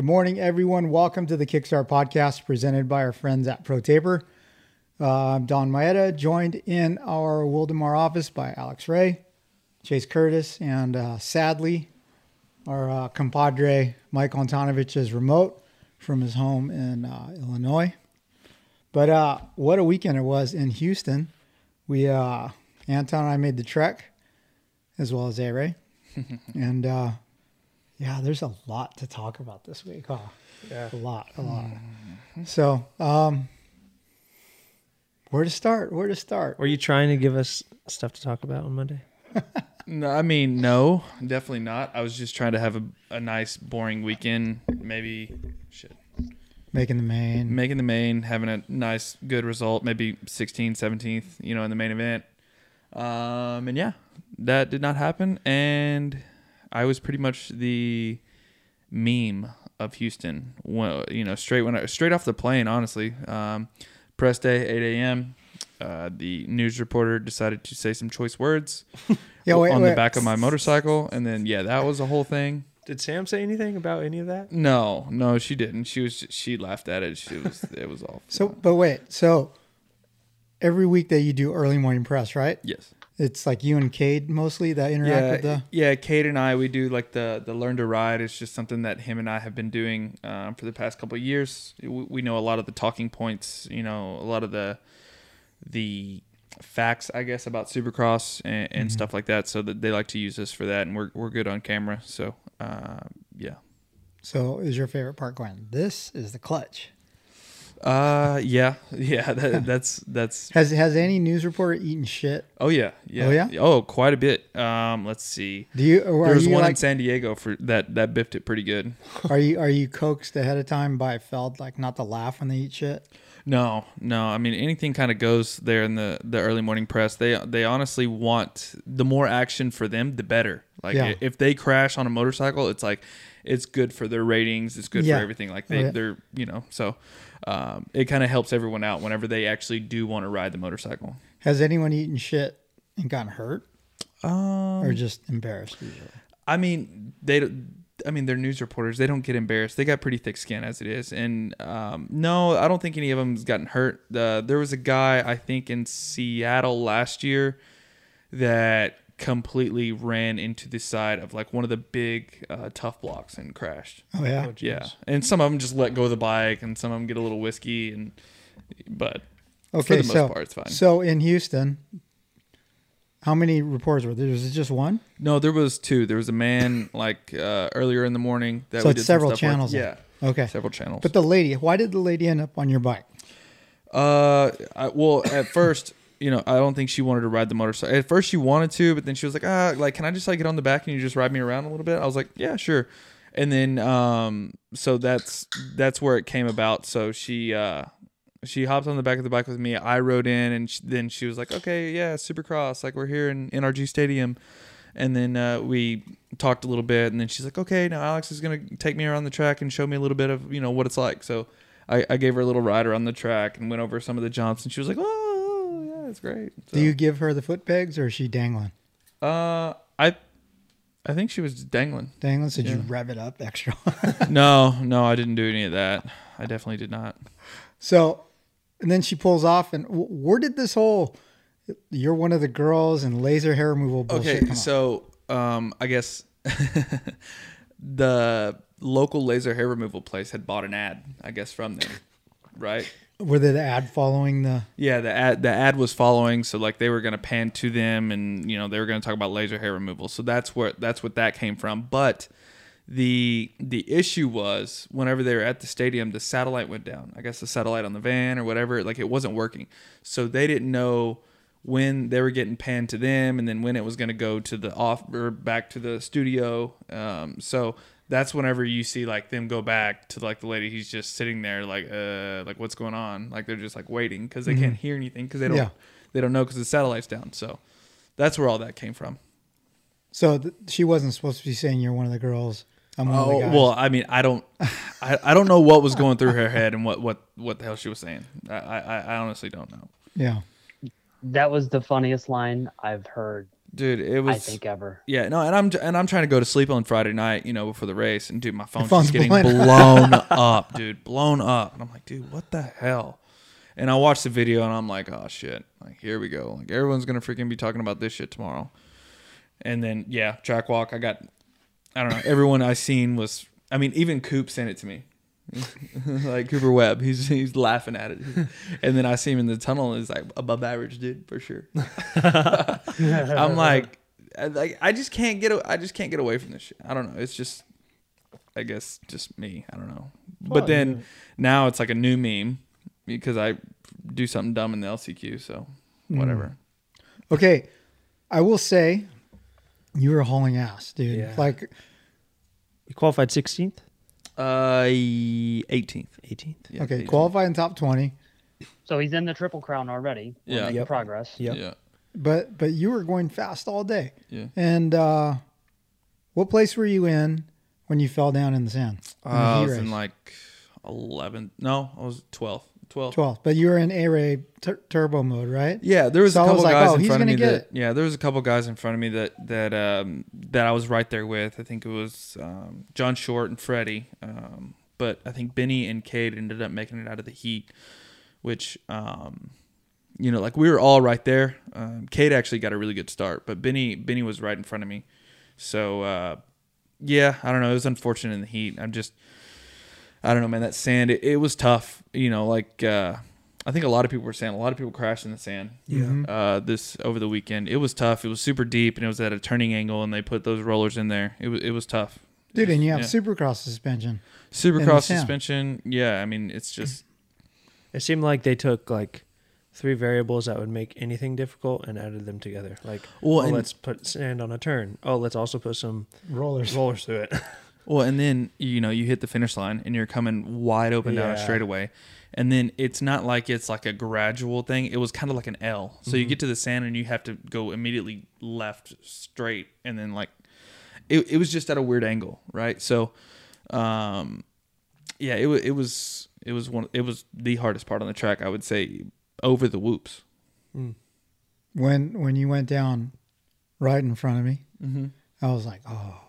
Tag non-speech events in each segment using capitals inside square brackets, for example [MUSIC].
Good morning, everyone. Welcome to the Kickstart podcast presented by our friends at ProTaper. Uh, I'm Don Maeda, joined in our Wildomar office by Alex Ray, Chase Curtis, and uh, sadly, our uh, compadre Mike Antonovich is remote from his home in uh, Illinois. But uh, what a weekend it was in Houston. We uh, Anton and I made the trek, as well as A Ray, [LAUGHS] and uh, yeah, there's a lot to talk about this week. Huh? Yeah. a lot, a lot. So, um, where to start? Where to start? Were you trying to give us stuff to talk about on Monday? [LAUGHS] No, I mean, no, definitely not. I was just trying to have a, a nice, boring weekend. Maybe, shit, Making the main. making the main, having a nice, good result. Maybe 16th, 17th, you know, in the main event. Um, and yeah, that did not happen. And I was pretty much the meme of Houston. Well, you know, straight when I, straight off the plane, honestly. Um, press day, 8 a.m. Uh, the news reporter decided to say some choice words [LAUGHS] Yeah, wait, on wait. the back of my motorcycle, and then yeah, that was a whole thing. Did Sam say anything about any of that? No, no, she didn't. She was she laughed at it. She was it was all [LAUGHS] So, but wait. So, every week that you do early morning press, right? yes. It's like you and Cade mostly that interact Yeah, with the. yeah. Cade and I we do like the the learn to ride. It's just something that him and I have been doing um, for the past couple of years. We, we know a lot of the talking points. You know, a lot of the the facts, I guess, about Supercross and, and Mm-hmm. stuff like that. So that they like to use us for that, and we're we're good on camera. So uh, yeah. So, is your favorite part going? This is the clutch. Uh yeah [LAUGHS] yeah that, that's that's [LAUGHS] Has has any news reporter eaten shit? oh yeah yeah Oh, yeah? oh quite a bit um let's see Do you? Or there are was you one in? San Diego for that that biffed it pretty good [LAUGHS] Are you are you coaxed ahead of time by Feld like not to laugh when they eat shit? no no I mean anything kind of goes there in the the early morning press they they honestly want the more action for them the better like Yeah. if they crash on a motorcycle it's like it's good for their ratings it's good Yeah. for everything like they Oh, yeah. they're you know so um it kind of helps everyone out whenever they actually do want to ride the motorcycle Has anyone eaten shit and gotten hurt um or just embarrassed? Usually? I mean, they. I mean, they're news reporters. They don't get embarrassed. They got pretty thick skin as it is. And um, no, I don't think any of them's gotten hurt. Uh, there was a guy I think in Seattle last year that completely ran into the side of like one of the big uh, tough blocks and crashed. Oh yeah. Oh. Yeah, and some of them just let go of the bike, and some of them get a little whiskey, and but Okay, for the most so part, it's fine. so in Houston, how many reports were there? Was it just one? no, there was two. There was a man [LAUGHS] like uh, earlier in the morning that So we it's did some several stuff channels then. Yeah, Okay, several channels. but the lady, why did the lady end up on your bike? Uh, I, well, at first, you know, I don't think she wanted to ride the motorcycle. At first, she wanted to, but then she was like, ah, like, can I just like get on the back and you just ride me around a little bit? I was like, yeah, sure. And then, um, so that's that's where it came about. So she, uh, she hopped on the back of the bike with me. I rode in, and sh then she was like, okay, yeah, Supercross, like we're here in NRG Stadium. And then uh, we talked a little bit, and then she's like, "Okay, now Alex is gonna take me around the track and show me a little bit of you know what it's like." So I, I gave her a little ride around the track and went over some of the jumps, and she was like, "Oh, it's great." So, Do you give her the foot pegs or is she dangling? Uh, I, I think she was dangling. Dangling? So did you rev it up extra? [LAUGHS] [LAUGHS] no, no, I didn't do any of that. I definitely did not. so, and then she pulls off. And wh- where did this whole "you're one of the girls" and laser hair removal bullshit Okay, so um, I guess [LAUGHS] the local laser hair removal place had bought an ad, I guess, from them, right? Were they the ad following the? Yeah, the ad the ad was following, so like they were gonna pan to them, and you know they were gonna talk about laser hair removal. So that's where that's what that came from. But the the issue was whenever they were at the stadium, the satellite went down. I guess the satellite on the van or whatever, like it wasn't working. So they didn't know when they were getting panned to them, and then when it was gonna go to the off or back to the studio. Um, so that's whenever you see like them go back to like the lady he's just sitting there like uh like what's going on like they're just like waiting because they can't hear anything because they don't Yeah. they don't know because the satellite's down so that's where all that came from So th- she wasn't supposed to be saying you're one of the girls. I'm one of the oh guys. well i mean i don't I, I don't know what was going through her head and what what what the hell she was saying i i, I honestly don't know yeah. That was the funniest line I've heard, dude it was I think, ever. Yeah, no, and I'm and I'm trying to go to sleep on Friday night, you know, before the race, and dude, my phone's, phone's just getting blowing blown up, dude, blown up, and I'm like, dude, what the hell? And I watched the video, and I'm like, oh shit, like here we go, like everyone's gonna freaking be talking about this shit tomorrow. And then yeah, track walk, I got, I don't know, everyone I seen was, I mean, even Coop sent it to me. [LAUGHS] like Cooper Webb, he's he's laughing at it, [LAUGHS] and then I see him in the tunnel, and he's like above average, dude, for sure. [LAUGHS] I'm like, I, like I just can't get, I just can't get away from this shit. I don't know. It's just, I guess, just me. I don't know. Well, but then now it's like a new meme because I do something dumb in the LCQ. So mm. whatever. Okay. I will say you were hauling ass, dude. Yeah. Like You qualified 16th, Uh, 18th. 18th. Yeah, okay, 18th. qualified in top 20, So he's in the triple crown already. We're Yeah. Yep. progress. Yep. Yeah. but but you were going fast all day. Yeah. And uh what place were you in when you fell down in the sand? In the Uh, I was race? in like 11. No, I was 12. 12. 12. But you were in A-Ray tur- turbo mode, right? Yeah, there was So a couple was like, guys oh, in front of me that it. yeah, there was a couple guys in front of me that that um that I was right there with. I think it was um, John Short and Freddie. Um, but I think Benny and Cade ended up making it out of the heat, which um you know, like we were all right there. Um, Cade actually got a really good start, but Benny Benny was right in front of me. So uh, yeah, I don't know. It was unfortunate in the heat. I'm just I don't know, man. That sand, it, it was tough. You know, like uh, I think a lot of people were saying a lot of people crashed in the sand. Yeah. Uh, this over the weekend, it was tough. It was super deep, and it was at a turning angle, and they put those rollers in there. It was it was tough. Dude, and you have Yeah. supercross suspension. Supercross suspension. Yeah, I mean it's just It seemed like they took like three variables that would make anything difficult and added them together. Like, Well, oh, let's put sand on a turn. Oh, let's also put some Rollers. rollers through it. [LAUGHS] well, and then you know you hit the finish line, and you're coming wide open down a Yeah. straightaway. And then it's not like it's like a gradual thing. It was kind of like an L. So you get to the sand and you have to go immediately left straight and then like it, it was just at a weird angle, right? So um yeah, it was it was it was one it was the hardest part on the track, I would say, over the whoops. When when you went down right in front of me, Mm-hmm. I was like, oh,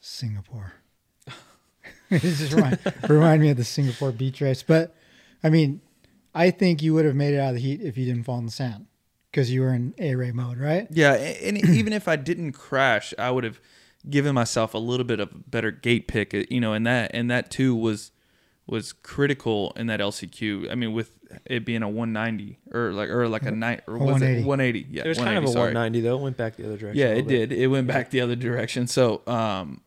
Singapore. [LAUGHS] it just remind, remind me of the Singapore beach race. But I mean, I think you would have made it out of the heat if you didn't fall in the sand because you were in A-ray mode, right? Yeah, and even if I didn't crash, I would have given myself a little bit of a better gate pick, uh, you know, and that and that too was was critical in that LCQ. I mean, with it being a 190 or like or like a night or was 180. it 180? Yeah, it was kind of a sorry. 190 though. It went back the other direction. Yeah, it bit. did. It went back the other direction. So, um,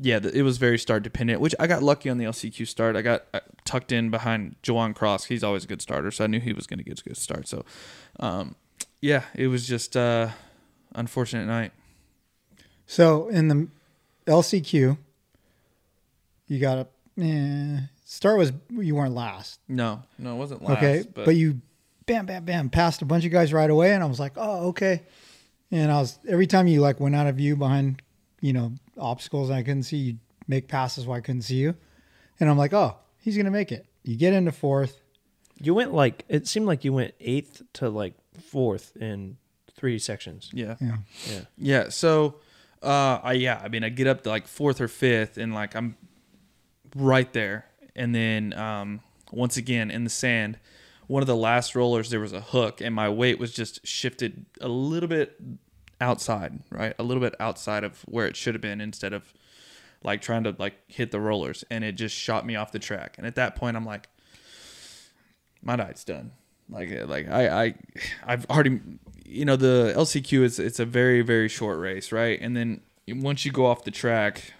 yeah, it was very start dependent. Which I got lucky on the LCQ start. I got uh, tucked in behind Joan Cros. He's always a good starter, so I knew he was going to get a good start. So, um, yeah, it was just uh, unfortunate night. So in the LCQ, you got a eh, start was you weren't last, No, no, it wasn't last. okay, but, but, you bam bam bam passed a bunch of guys right away, and I was like, oh okay, and I was every time you like went out of view behind, you know, obstacles and I couldn't see you make passes while I couldn't see you, and I'm like, oh, he's gonna make it. You get into fourth, You went like it seemed like you went eighth to like fourth in three sections. yeah, yeah, Yeah. yeah. So, uh, I yeah, I mean, I get up to like fourth or fifth, and like I'm right there, and then um, once again in the sand, one of the last rollers there was a hook, and my weight was just shifted a little bit outside, right, a little bit outside of where it should have been, instead of like trying to like hit the rollers, and it just shot me off the track. And at that point, I'm like, my night's done. Like, eh, like I, I, I've already, you know, the LCQ is it's a very very short race, right? And then once you go off the track,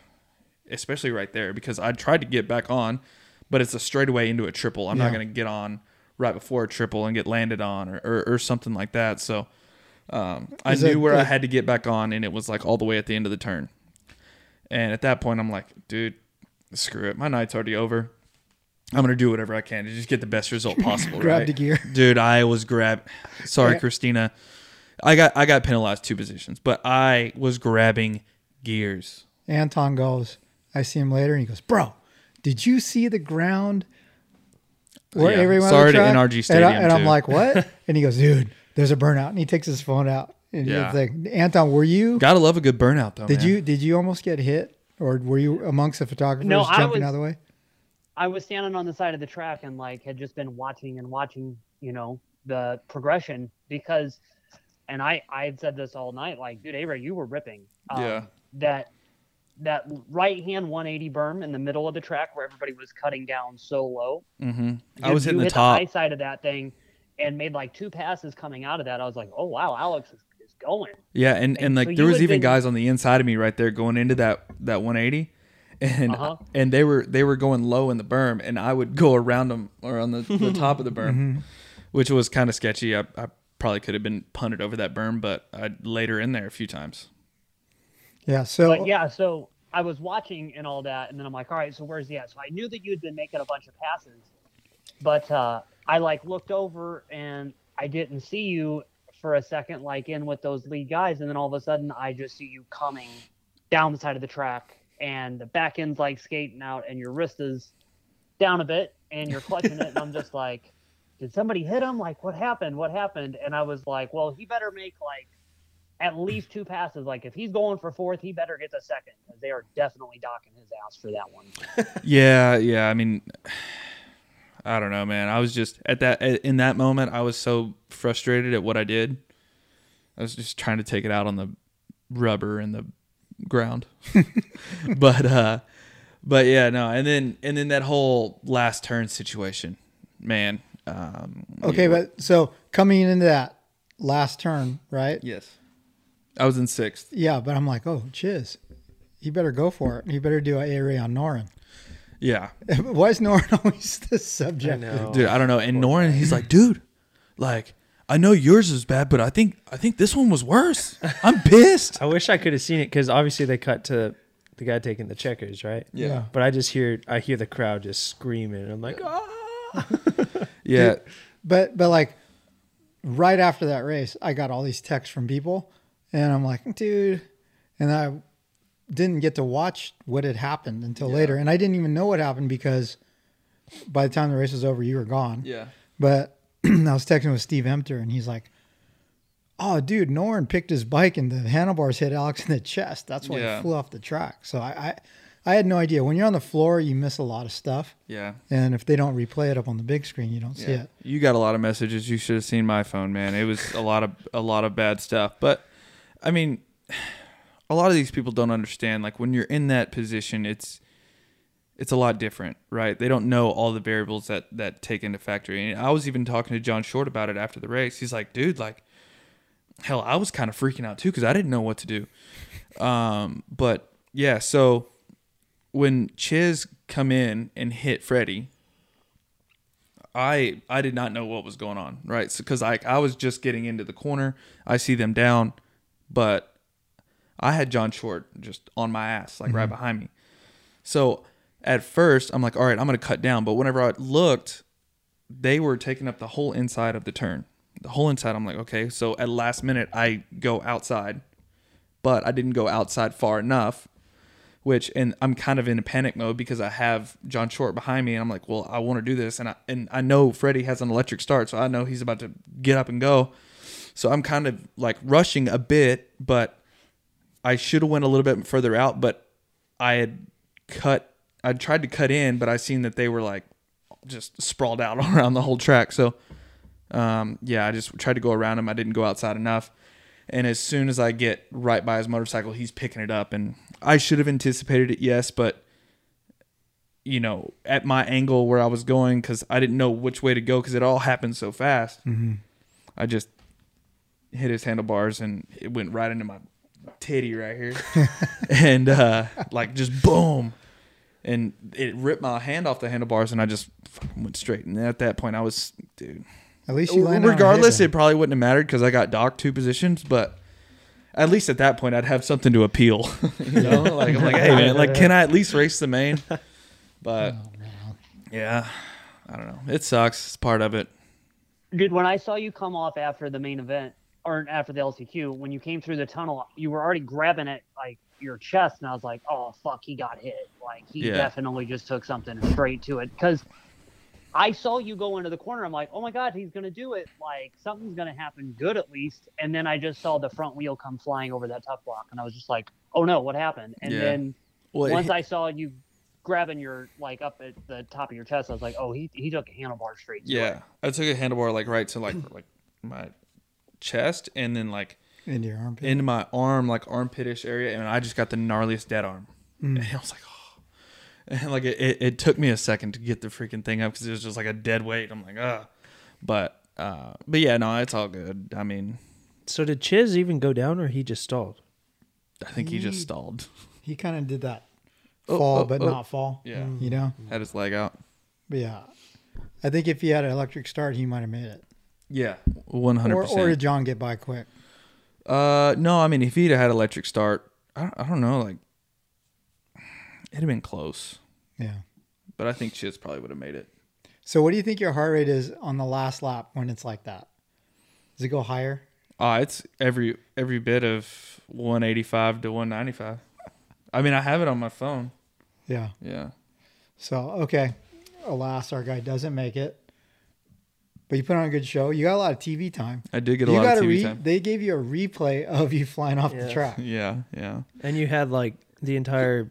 especially right there, because I tried to get back on, but it's a straightaway into a triple. I'm not gonna get on right before a triple and get landed on or or, or something like that. So. Um, I knew where I had to get back on, and it was like all the way at the end of the turn. And at that point, I'm like, dude, screw it. My night's already over. I'm gonna do whatever I can to just get the best result [LAUGHS] possible. Grab right? the gear. dude. I was grab. Sorry, Yeah. Christina. I got I got penalized two positions, but I was grabbing gears. Anton goes, I see him later, and he goes, Bro, did you see the ground? Where Yeah. everyone Sorry to track?" NRG And, I, Stadium, and I'm like, What? [LAUGHS] and he goes, Dude, there's a burnout. And he takes his phone out. And Yeah. yeah. like, Anton, were you Gotta love a good burnout though. did man. you did you almost get hit? Or were you amongst the photographers No, I jumping was- out of the way? I was standing on the side of the track and like had just been watching and watching, you know, the progression because, and I I had said this all night, like, dude, Avery, you were ripping. Um, Yeah. That that right hand 180 berm in the middle of the track where everybody was cutting down so low. Mm-hmm. I was hitting you the hit top. high side of that thing and made like two passes coming out of that. I was like, oh wow, Alex is, is going. Yeah, and, and And like so there was even been- guys on the inside of me right there going into that that 180, and Uh-huh. and they were they were going low in the berm, and I would go around them or on the, the [LAUGHS] top of the berm, which was kind of sketchy. I, I probably could have been punted over that berm, but I later in there a few times. Yeah. So But yeah, so I was watching and all that, and then I'm like, all right, so where's he at? So I knew that you had been making a bunch of passes, but uh, I like looked over and I didn't see you for a second, like in with those lead guys, and then all of a sudden I just see you coming down the side of the track, and the back end's like skating out, and your wrist is down a bit, and you're clutching it, and I'm just like, did somebody hit him? Like, what happened? What happened? And I was like, well, he better make like at least two passes. Like if he's going for fourth, he better get the second because they are definitely docking his ass for that one. [LAUGHS] Yeah, yeah. I mean, I don't know, man. I was just at that in that moment. I was so frustrated at what I did. I was just trying to take it out on the rubber and the ground. [LAUGHS] but uh but yeah, no. And then and then that whole last turn situation, man. Um okay, but so coming into that last turn, right? yes. I was in sixth. Yeah, but I'm like, oh, chiz. He better go for it. He better do a A-Ray on Noren. Yeah. [LAUGHS] Why is Noren [LAUGHS] always the subject? I know. Dude, I don't know. And Noren, he's like, dude, like, I know yours is bad, but I think I think this one was worse. I'm [LAUGHS] pissed. I wish I could have seen it because obviously they cut to the guy taking the checkers, right? Yeah. But I just hear I hear the crowd just screaming. And I'm like, ah. Yeah. But but like right after that race, I got all these texts from people, and I'm like, dude, and I didn't get to watch what had happened until later, and I didn't even know what happened because by the time the race was over, you were gone. Yeah. But [CLEARS THROAT] I was texting with Steve Emter, and he's like, "Oh, dude, Noren picked his bike, and the handlebars hit Alex in the chest. That's why Yeah. he flew off the track." So I, I, I had no idea. When you're on the floor, you miss a lot of stuff, Yeah. and if they don't replay it up on the big screen, you don't see it. You got a lot of messages. You should have seen my phone, man. It was a lot of a lot of bad stuff. But I mean, a lot of these people don't understand. Like when you're in that position, it's it's a lot different, right? They don't know all the variables that that take into factor. And I was even talking to John Short about it after the race. He's like, dude, like, hell, I was kind of freaking out too because I didn't know what to do. Um, but yeah, so when Chiz come in and hit Freddie, I I did not know what was going on, right? Because like I was just getting into the corner, I see them down, but I had John Short just on my ass, like right mm-hmm. behind me. So at first, I'm like, all right, I'm gonna cut down. But whenever I looked, they were taking up the whole inside of the turn, the whole inside. I'm like, okay. So at last minute, I go outside, but I didn't go outside far enough which and I'm kind of in a panic mode because I have John Short behind me and I'm like, well, I want to do this and I and I know Freddie has an electric start, so I know he's about to get up and go. So I'm kind of like rushing a bit, but I should have went a little bit further out, but I had cut I tried to cut in, but I seen that they were like just sprawled out [LAUGHS] around the whole track. So um, yeah, I just tried to go around him. I didn't go outside enough. And as soon as I get right by his motorcycle, he's picking it up. And I should have anticipated it, yes, but you know, at my angle where I was going, because I didn't know which way to go, because it all happened so fast. I just hit his handlebars and it went right into my titty right here, [LAUGHS] and uh, like just boom, and it ripped my hand off the handlebars, and I just went straight. And at that point, I was, dude. At least you landed Regardless, it probably wouldn't have mattered because I got docked two positions, but at least at that point, I'd have something to appeal. [LAUGHS] you know, like I'm like, hey man, like, can I at least race the main? But Oh, yeah, I don't know. It sucks. It's part of it. Dude, when I saw you come off after the main event or after the LCQ, when you came through the tunnel, you were already grabbing at like your chest, and I was like, "Oh fuck, he got hit! Like he Yeah. definitely just took something straight to it." Because I saw you go into the corner. I'm like, "Oh my god, he's gonna do it! Like something's gonna happen good at least." And then I just saw the front wheel come flying over that tough block, and I was just like, "Oh no, what happened?" And Yeah. then Well, once I saw you grabbing your like up at the top of your chest, I was like, "Oh, he he took a handlebar straight." To it. yeah, I took a handlebar like right to like like my chest, and then like Into your armpit. into my arm, like armpitish area, and I just got the gnarliest dead arm. Mm. And I was like, oh. And like it, it, it took me a second to get the freaking thing up because it was just like a dead weight. I'm like, ah. But uh, but yeah, no, it's all good. I mean, So did Chiz even go down, or he just stalled? I think he just stalled. he kind of did that [LAUGHS] Oh, fall, oh, but oh. not fall. Yeah. You know? Had his leg out. But yeah. I think if he had an electric start, he might have made it. Yeah, one hundred Or, or did. John get by quick? Uh, no, I mean, if he'd had electric start, I don't, I don't know, like it'd have been close. Yeah. But I think Chiz probably would have made it. So what do you think your heart rate is on the last lap when it's like that? Does it go higher? Uh, it's every every bit of 185 to 195. I mean, I have it on my phone. Yeah. Yeah. So okay. Alas, our guy doesn't make it. But you put on a good show. You got a lot of TV time. I did get a you lot got of a TV re- time. They gave you a replay of you flying off the track. [LAUGHS] Yeah, yeah. And you had like the entire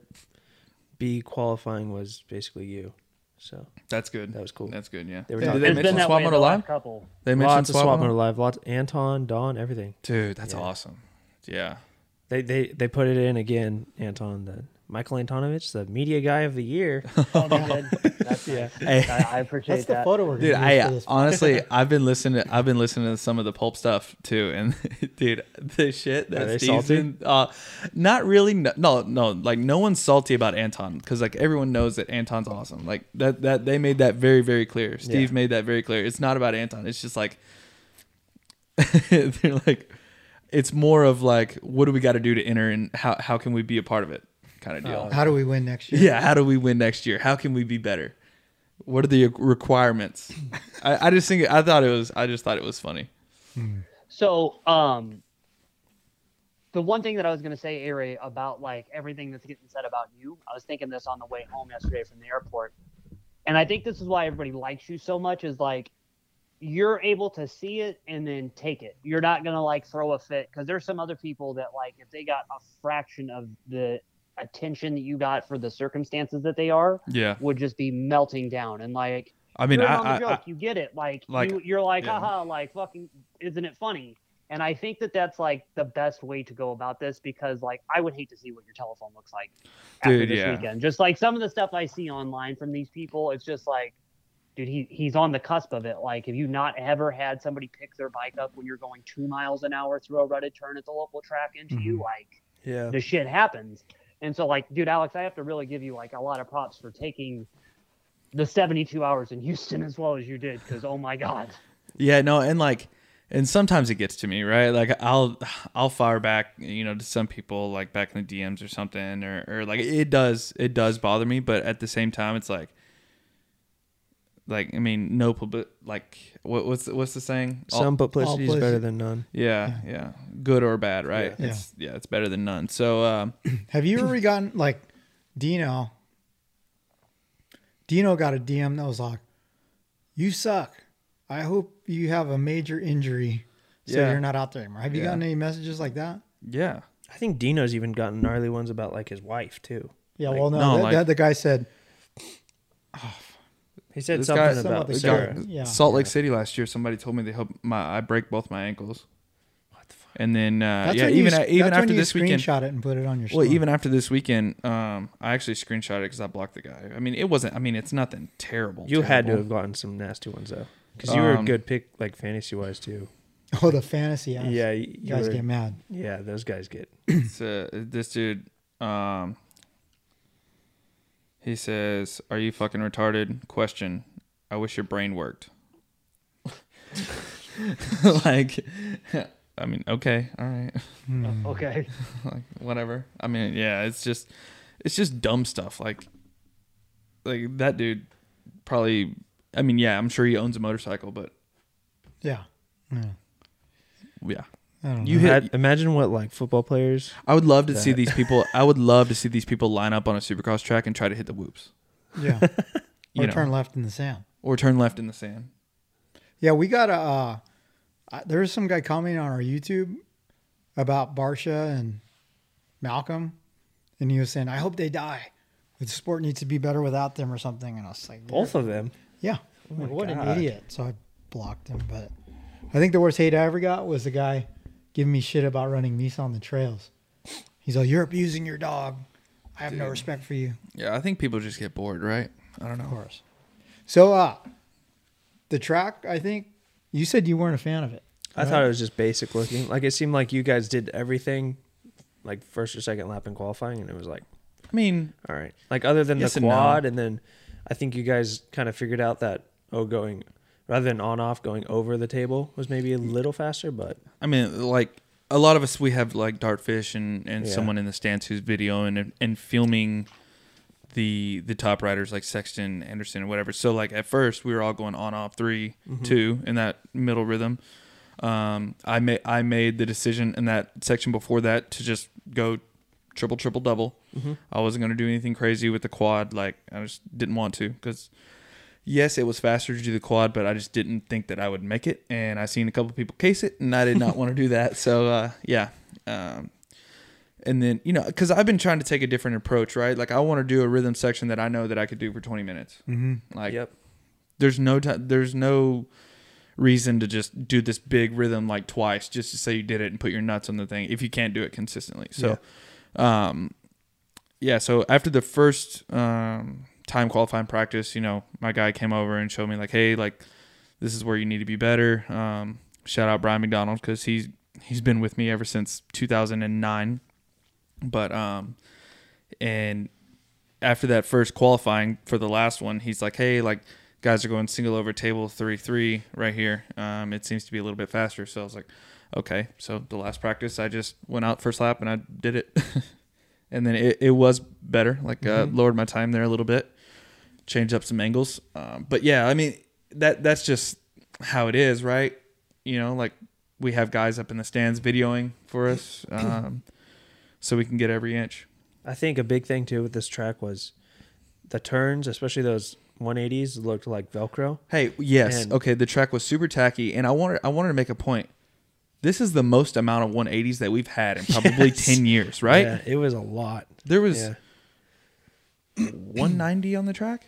B qualifying was basically you. So That's good. That was cool. That's good, yeah. they were Yeah. talking Did they It's mention been Swap way Moto the Live? last couple. They mentioned lots of Swap swap Moto live, lots Anton, Don, everything. Dude, that's Yeah. awesome. Yeah. They they they put it in again. Anton, the Michael Antonovich, the media guy of the year. [LAUGHS] Oh. That's Yeah. nice. I, I appreciate That's the that. photo we're Dude, use I for this. honestly, [LAUGHS] I've been listening. To, I've been listening to some of the pulp stuff too, and [LAUGHS] dude, the shit Are they that Steve's salty? in, uh, not really. No, no, no, like no one's salty about Anton because like everyone knows that Anton's awesome. Like that, that they made that very, very clear. Steve Yeah. made that very clear. It's not about Anton. It's just like they're like, it's more of like, what do we got to do to enter, and how how can we be a part of it, kind of deal. How do we win next year? Yeah, how do we win next year? How can we be better? What are the requirements? [LAUGHS] I, I just think I thought it was I just thought it was funny. So, um, the one thing that I was going to say, Ari, about like everything that's getting said about you, I was thinking this on the way home yesterday from the airport, and I think this is why everybody likes you so much. Is like you're able to see it and then take it. You're not going to like throw a fit because there's some other people that like if they got a fraction of the attention that you got for the circumstances that they are, Yeah, would just be melting down and like I mean, you're I, on the I, joke. I you get it. Like, like, you, you're like, yeah. haha, like fucking, isn't it funny? And I think that that's like the best way to go about this because like I would hate to see what your telephone looks like after Dude, this yeah. weekend. Just like some of the stuff I see online from these people, it's just like, dude, he he's on the cusp of it. Like, have you not ever had somebody pick their bike up when you're going two miles an hour through a rutted turn at the local track into you? Mm-hmm. Like, Yeah. the shit happens. And so, like, dude, Alex, I have to really give you like a lot of props for taking the 72 hours in Houston as well as you did, because oh my god, yeah, no, and like, and sometimes it gets to me, right? Like, I'll I'll fire back, you know, to some people like back in the DMs or something, or or like it does it does bother me, but at the same time, it's like. Like I mean, no public. Like what, what's what's the saying? All- Some publicity is better than none. Yeah, yeah, good or bad, right? Yeah. It's yeah, it's better than none. So um, [CLEARS THROAT] Have you ever gotten like Dino? Dino got a DM that was like, "You suck. I hope you have a major injury, so Yeah. you're not out there anymore." Have you Yeah. gotten any messages like that? yeah, I think Dino's even gotten gnarly ones about like his wife too. Yeah. Like, well, no. no, that, like- that- the guy said, [SIGHS] He said This something guy- about the guy- yeah. Salt Lake City last year, somebody told me they hope my I break both my ankles. What the fuck? And then uh, That's yeah, when you, even sc- even that's when after you this weekend, screenshot it and put it on your. well, story. even after this weekend, um, I actually screenshot it because I blocked the guy. I mean, it wasn't. I mean, it's nothing terrible. You had to have gotten some nasty ones though, because you were a Um, good pick like fantasy wise too. [LAUGHS] oh, the fantasy. Ass. Yeah, you, you guys were- get mad. Yeah, those guys get. It's, uh, this dude, um, he says, "Are you fucking retarded?" Question. I wish your brain worked. [LAUGHS] like, I mean, okay, all right. Hmm. okay, [LAUGHS] like whatever. I mean, yeah, it's just it's just dumb stuff. Like like that dude probably. I mean, yeah, I'm sure he owns a motorcycle, but Yeah. Yeah. yeah, I don't You know. hit- Had- imagine what like football players. I would love to see these people. [LAUGHS] I would love to see these people line up on a supercross track and try to hit the whoops, Yeah. [LAUGHS] You or know. turn left in the sand. or turn left in the sand. Yeah, we got a. Uh, I- there was some guy commenting on our YouTube about Barcia and Malcolm, and he was saying, "I hope they die. The sport needs to be better without them, or something." And I was like, Both of them. Yeah. Oh Like, my what an idiot. So I blocked him. But I think the worst hate I ever got was the guy giving me shit about running Misa on the trails. He's like, You're abusing your dog. I have no Dude. respect for you. Yeah, I think people just get bored, right? I don't Of know. course. So uh the track, I think you said you weren't a fan of it. I thought it was just basic looking. Like it seemed like you guys did everything, like first or second lap in qualifying, and it was like, I mean, all right. Like other than Yes the and no. quad, and then I think you guys kind of figured out that oh, going rather than on off, going over the table was maybe a little faster, but I mean, like a lot of us, we have like Dartfish and and Yeah. someone in the stands who's videoing and, and filming the the top riders like Sexton, Anderson, or whatever. So like at first, we were all going on off 3 two in that middle rhythm. Um, I made I made the decision in that section before that to just go triple triple double. I wasn't going to do anything crazy with the quad. Like I just didn't want to because yes, it was faster to do the quad, but I just didn't think that I would make it. And I seen a couple people case it, and I did not want to do that. [LAUGHS] So uh, yeah. Um, and then you know, because I've been trying to take a different approach, right? Like I want to do a rhythm section that I know that I could do for 20 minutes. Mm-hmm. Like yep. there's no ti there's no reason to just do this big rhythm like twice just to say you did it and put your nuts on the thing if you can't do it consistently. So, um, yeah. So after the first um, time qualifying practice, you know, my guy came over and showed me like, hey, like this is where you need to be better. Um, shout out Brian McDonald because he's he's been with me ever since 2009. But um, and after that first qualifying for the last one, he's like, hey, like guys are going single over table three three right here. Um, it seems to be a little bit faster. So I was like, okay. So the last practice, I just went out first lap and I did it, [LAUGHS] and then it, it was better. Like uh, Mhm. lowered my time there a little bit, changed up some angles. Um, but yeah, I mean that that's just how it is, right? You know, like we have guys up in the stands videoing for us, [CLEARS THROAT] um, so we can get every inch. I think a big thing too with this track was the turns, especially those 180s, looked like Velcro. Hey, yes, And- okay. The track was super tacky, and I wanted I wanted to make a point. This is the most amount of 180s that we've had in probably [LAUGHS] Yes. 10 years, right? Yeah, it was a lot. There was yeah. 190 on the track.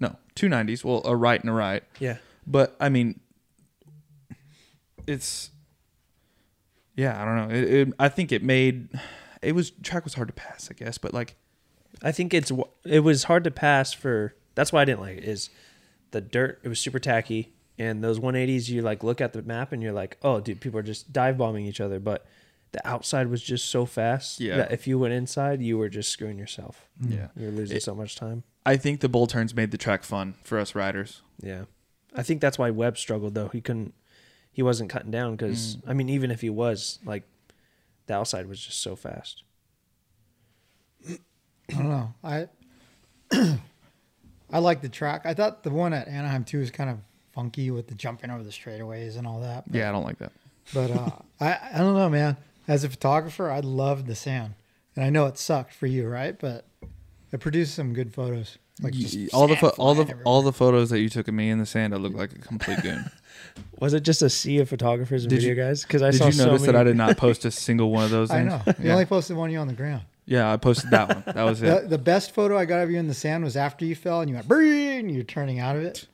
No, two nineties. Well, a right and a right. Yeah. But I mean, it's yeah. I don't know. It, it, I think it made it was track was hard to pass, I guess. But like, I think it's it was hard to pass for. That's why I didn't like it. Is the dirt? It was super tacky, and those 180s. You like look at the map and you're like, oh, dude, people are just dive bombing each other. But the outside was just so fast. Yeah. That if you went inside, you were just screwing yourself. yeah, You're losing It- so much time. I think the bull turns made the track fun for us riders. Yeah, I think that's why Webb struggled though. He couldn't. He wasn't cutting down because Mm. I mean, even if he was, like, the outside was just so fast. I don't know. I [CLEARS THROAT] I like the track. I thought the one at Anaheim too was kind of funky with the jumping over the straightaways and all that. But, Yeah, I don't like that. But uh, I I don't know, man. As a photographer, I loved the sand, and I know it sucked for you, right? But it produced some good photos. Like Y- just all the fo- all the flying all the photos that you took of me in the sand, I look like a complete goon. [LAUGHS] Was it just a sea of photographers and Did video you- guys? Because I Did saw you so notice that I did not post a [LAUGHS] single one of those? I Things? know. You Yeah. only posted one of you on the ground. yeah, I posted that one. That was The, it. the best photo I got of you in the sand was after you fell and you went "Brrrr," and you're turning out of it.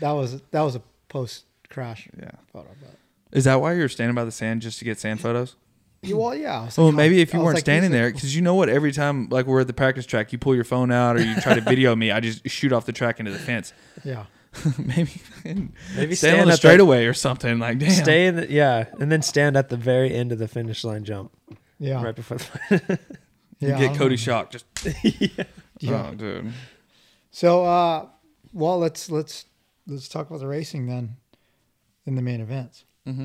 That was that was a post crash Yeah. photo. But Is that why you're standing by the sand just to get sand photos? Yeah, well, yeah. I was Well, maybe if you I weren't like, standing there, because you know what? Every time, like we're at the practice track, you pull your phone out or you try to [LAUGHS] video me, I just shoot off the track into the fence. Yeah. [LAUGHS] maybe Maybe stand on stand the at the- straightaway or something. Like, damn. Stay in the, yeah, and then stand at the very end of the finish line jump Yeah. right before. The, [LAUGHS] yeah. I get Cody know. shocked. Just Yeah. oh, dude. So, uh, well, let's let's let's talk about the racing then in the main events. Hmm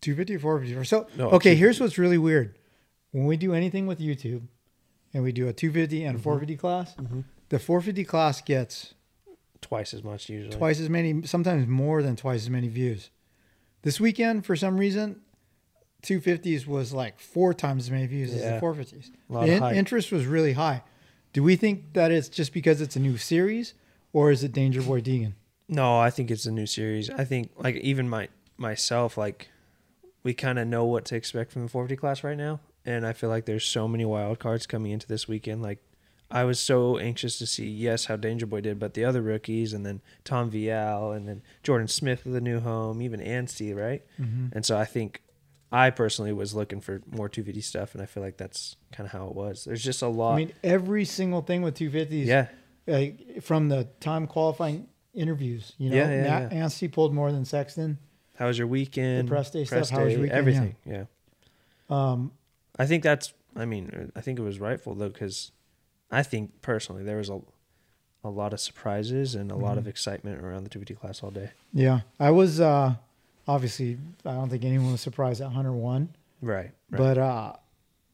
254, 54. So, No, okay, here's what's really weird. When we do anything with YouTube, and we do a 250 and a 450 class, the 450 class gets Twice as much usually. twice as many, sometimes more than twice as many views. This weekend, for some reason, 250s was like four times as many views as the 450s. A lot The in- interest was really high. Do we think that it's just because it's a new series, or is it Danger Boy Deegan? No, I think it's a new series. I think like even my myself like we kind of know what to expect from the 450 class right now, and I feel like there's so many wild cards coming into this weekend. Like I was so anxious to see yes how Danger Boy did, but the other rookies and then Tom Vialle and then Jordan Smith with a new home, even Anstie, right? Mm-hmm. And so I think I personally was looking for more 250 stuff, and I feel like that's kind of how it was. There's just a lot. I mean, every single thing with 250s. yeah, like from the time qualifying interviews. You know, Yeah, yeah, Matt yeah. Anstie pulled more than Sexton. How was your weekend? The press day stuff, how was your weekend? Everything. Yeah. Um, I think that's. I mean, I think it was rightful though, because I think personally there was a, a lot of surprises and a lot Mm-hmm. of excitement around the 250 class all day. yeah, I was uh, obviously. I don't think anyone was surprised that Hunter won, Right. right. but uh,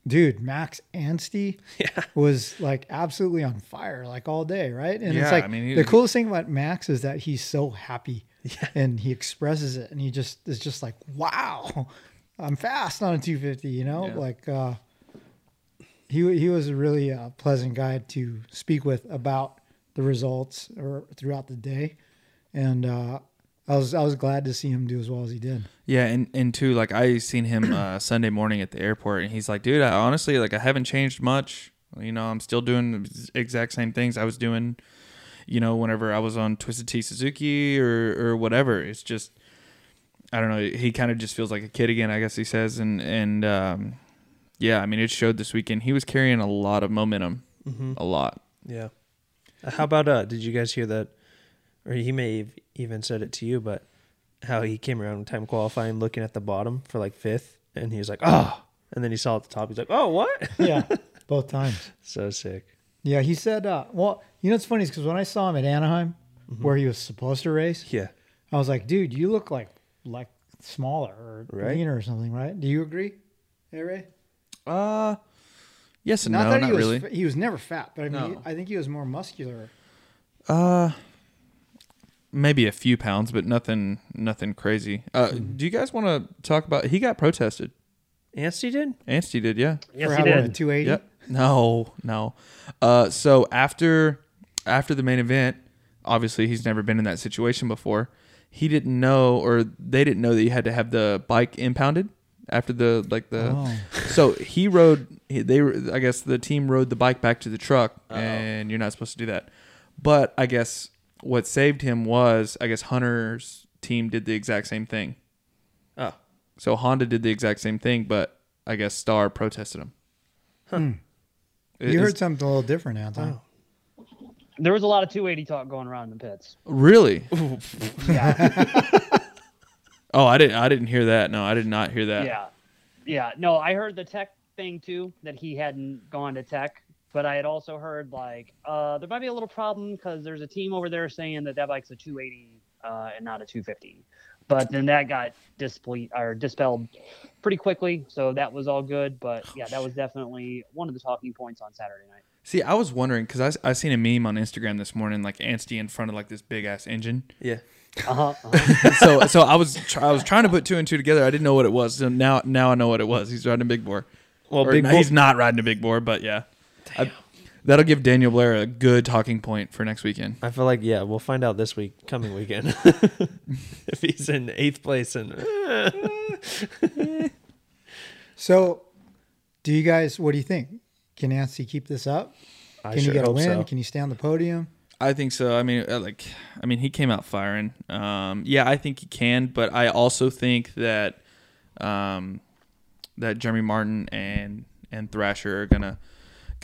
dude, Max Anstie [LAUGHS] yeah. was like absolutely on fire like all day, right? And Yeah, it's like I mean, he- the coolest thing about Max is that he's so happy Yeah. and he expresses it and he just is just like, wow, [LAUGHS] I'm fast on a 250, you know? Like uh he he was a really uh, pleasant guy to speak with about the results or throughout the day. And uh I was I was glad to see him do as well as he did. Yeah, and and two, like I seen him uh, [CLEARS THROAT] Sunday morning at the airport, and he's like, dude, I honestly like I haven't changed much. You know, I'm still doing the exact same things I was doing. You know, whenever I was on Twisted Tea Suzuki or or whatever, it's just I don't know. He kind of just feels like a kid again. I guess he says, and and um, yeah, I mean, it showed this weekend. He was carrying a lot of momentum, Mm-hmm. a lot. Yeah. Uh, How about uh? Did you guys hear that? Or he may have even said it to you, but how he came around time qualifying, looking at the bottom for like fifth, and he was like, "Oh," and then he saw at the top, he's like, "Oh, what?" Yeah, [LAUGHS] both times. so sick. Yeah, he said uh well, you know what's funny is cuz when I saw him at Anaheim where he was supposed to race, Yeah. I was like, dude, you look like like smaller or Right. leaner or something, right? Do you agree? Hey Ray? Uh, yes and Not no, that not he was, really. He was never fat, but I mean No. I think he was more muscular. Uh, maybe a few pounds, but nothing, nothing crazy. Uh, do you guys want to talk about? He got protested. Anstie did? Anstie did, yeah. Yes, for he did. 280. Yep. No, no. Uh, so after after the main event, obviously he's never been in that situation before. He didn't know, or they didn't know that you had to have the bike impounded after the like the. Oh. So he rode. he- They, I guess, the team rode the bike back to the truck, and you're not supposed to do that. But I guess what saved him was, I guess Hunter's team did the exact same thing. Oh. So Honda did the exact same thing, but I guess Star protested him. Hmm. Is- You heard something a little different, Anton. There was a lot of 280 talk going around in the pits. really? Yeah, [LAUGHS] Oh, I didn't. I didn't hear that. No, I did not hear that. yeah, yeah. No, I heard the tech thing too that he hadn't gone to tech, but I had also heard like uh, there might be a little problem because there's a team over there saying that that bike's a 280 uh, and not a 250. But then that got disple- or dispelled pretty quickly, so that was all good. But yeah, that was definitely one of the talking points on Saturday night. See, I was wondering because I I seen a meme on Instagram this morning, like Anstie in front of like this big ass engine. Yeah. Uh-huh, uh-huh. [LAUGHS] so so I was tr- I was trying to put two and two together. I didn't know what it was. So now now I know what it was. He's riding a big bore. Well, big no, Bull- he's not riding a big bore, but yeah. I- that'll give Daniel Blair a good talking point for next weekend. I feel like yeah, we'll find out this week, coming weekend, [LAUGHS] if he's in eighth place and [LAUGHS] So, do you guys? What do you think? Can Nancy keep this up? I Can sure you get a win? so. Can you stay on the podium? I think so. I mean, uh, like, I mean, he came out firing. Um, yeah, I think he can, but I also think that, um, that Jeremy Martin and and Thrasher are gonna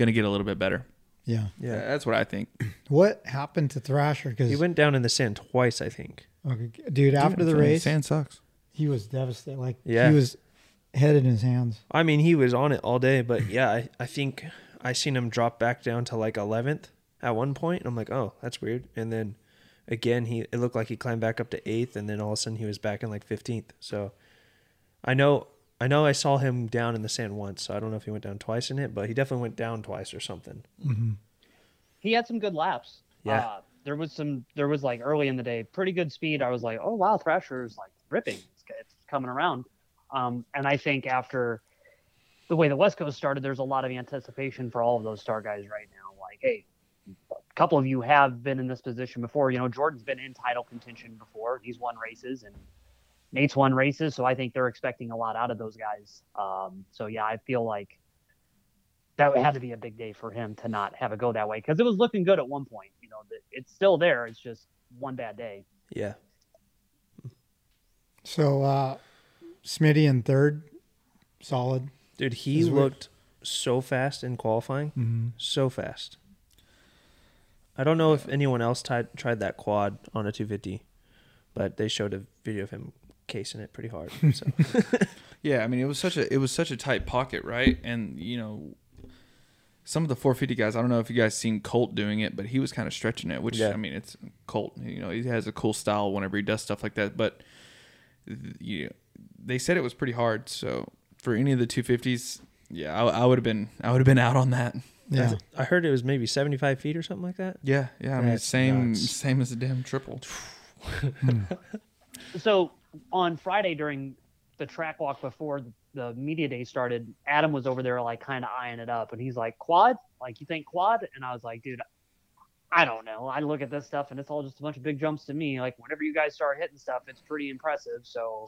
gonna get a little bit better. Yeah. Yeah, Yeah, that's what I think. [CLEARS THROAT] What happened to Thrasher? Because he went down in the sand twice, I think. okay, dude, after the race, sand sucks. he was devastated. Like Yeah. he was head in his hands. I mean, he was on it all day, but yeah, I, I think I seen him drop back down to like 11th at one point, and I'm like, oh, that's weird. And then again, he it looked like he climbed back up to eighth, and then all of a sudden he was back in like 15th. So I know I know I saw him down in the sand once, so I don't know if he went down twice in it, but he definitely went down twice or something. he had some good laps. Yeah. Uh, there was some. There was like early in the day, pretty good speed. I was like, oh wow, Thrasher's like ripping. It's, it's coming around. Um, and I think after the way the West Coast started, there's a lot of anticipation for all of those star guys right now. Like, hey, a couple of you have been in this position before. You know, Jordan's been in title contention before. He's won races and Nate's won races, so I think they're expecting a lot out of those guys. Um, so yeah, I feel like that had to be a big day for him to not have it go that way because it was looking good at one point. You know, it's still there. It's just one bad day. Yeah. So uh, Smitty in third, solid. Dude, he Is weird. looked so fast in qualifying. Mm-hmm. So fast. I don't know if anyone else tried tried that quad on a 250, but they showed a video of him casing it pretty hard. [LAUGHS] So Yeah, I mean it was such a it was such a tight pocket, right? And you know, some of the 450 guys, I don't know if you guys seen Colt doing it, but he was kind of stretching it. Which Yeah. I mean, it's Colt. You know, he has a cool style whenever he does stuff like that. But th- you, they said it was pretty hard. So for any of the 250s, yeah, I, I would have been I would have been out on that. Yeah. I heard it was maybe 75 feet or something like that. Yeah, yeah. I mean, That's same nuts. same as a damn triple. [LAUGHS] Hmm. So on Friday during the track walk before the media day started, Adam was over there like kind of eyeing it up, and he's like, "Quad? Like you think quad?" And I was like, "Dude, I don't know. I look at this stuff and it's all just a bunch of big jumps to me. Like whenever you guys start hitting stuff, it's pretty impressive. So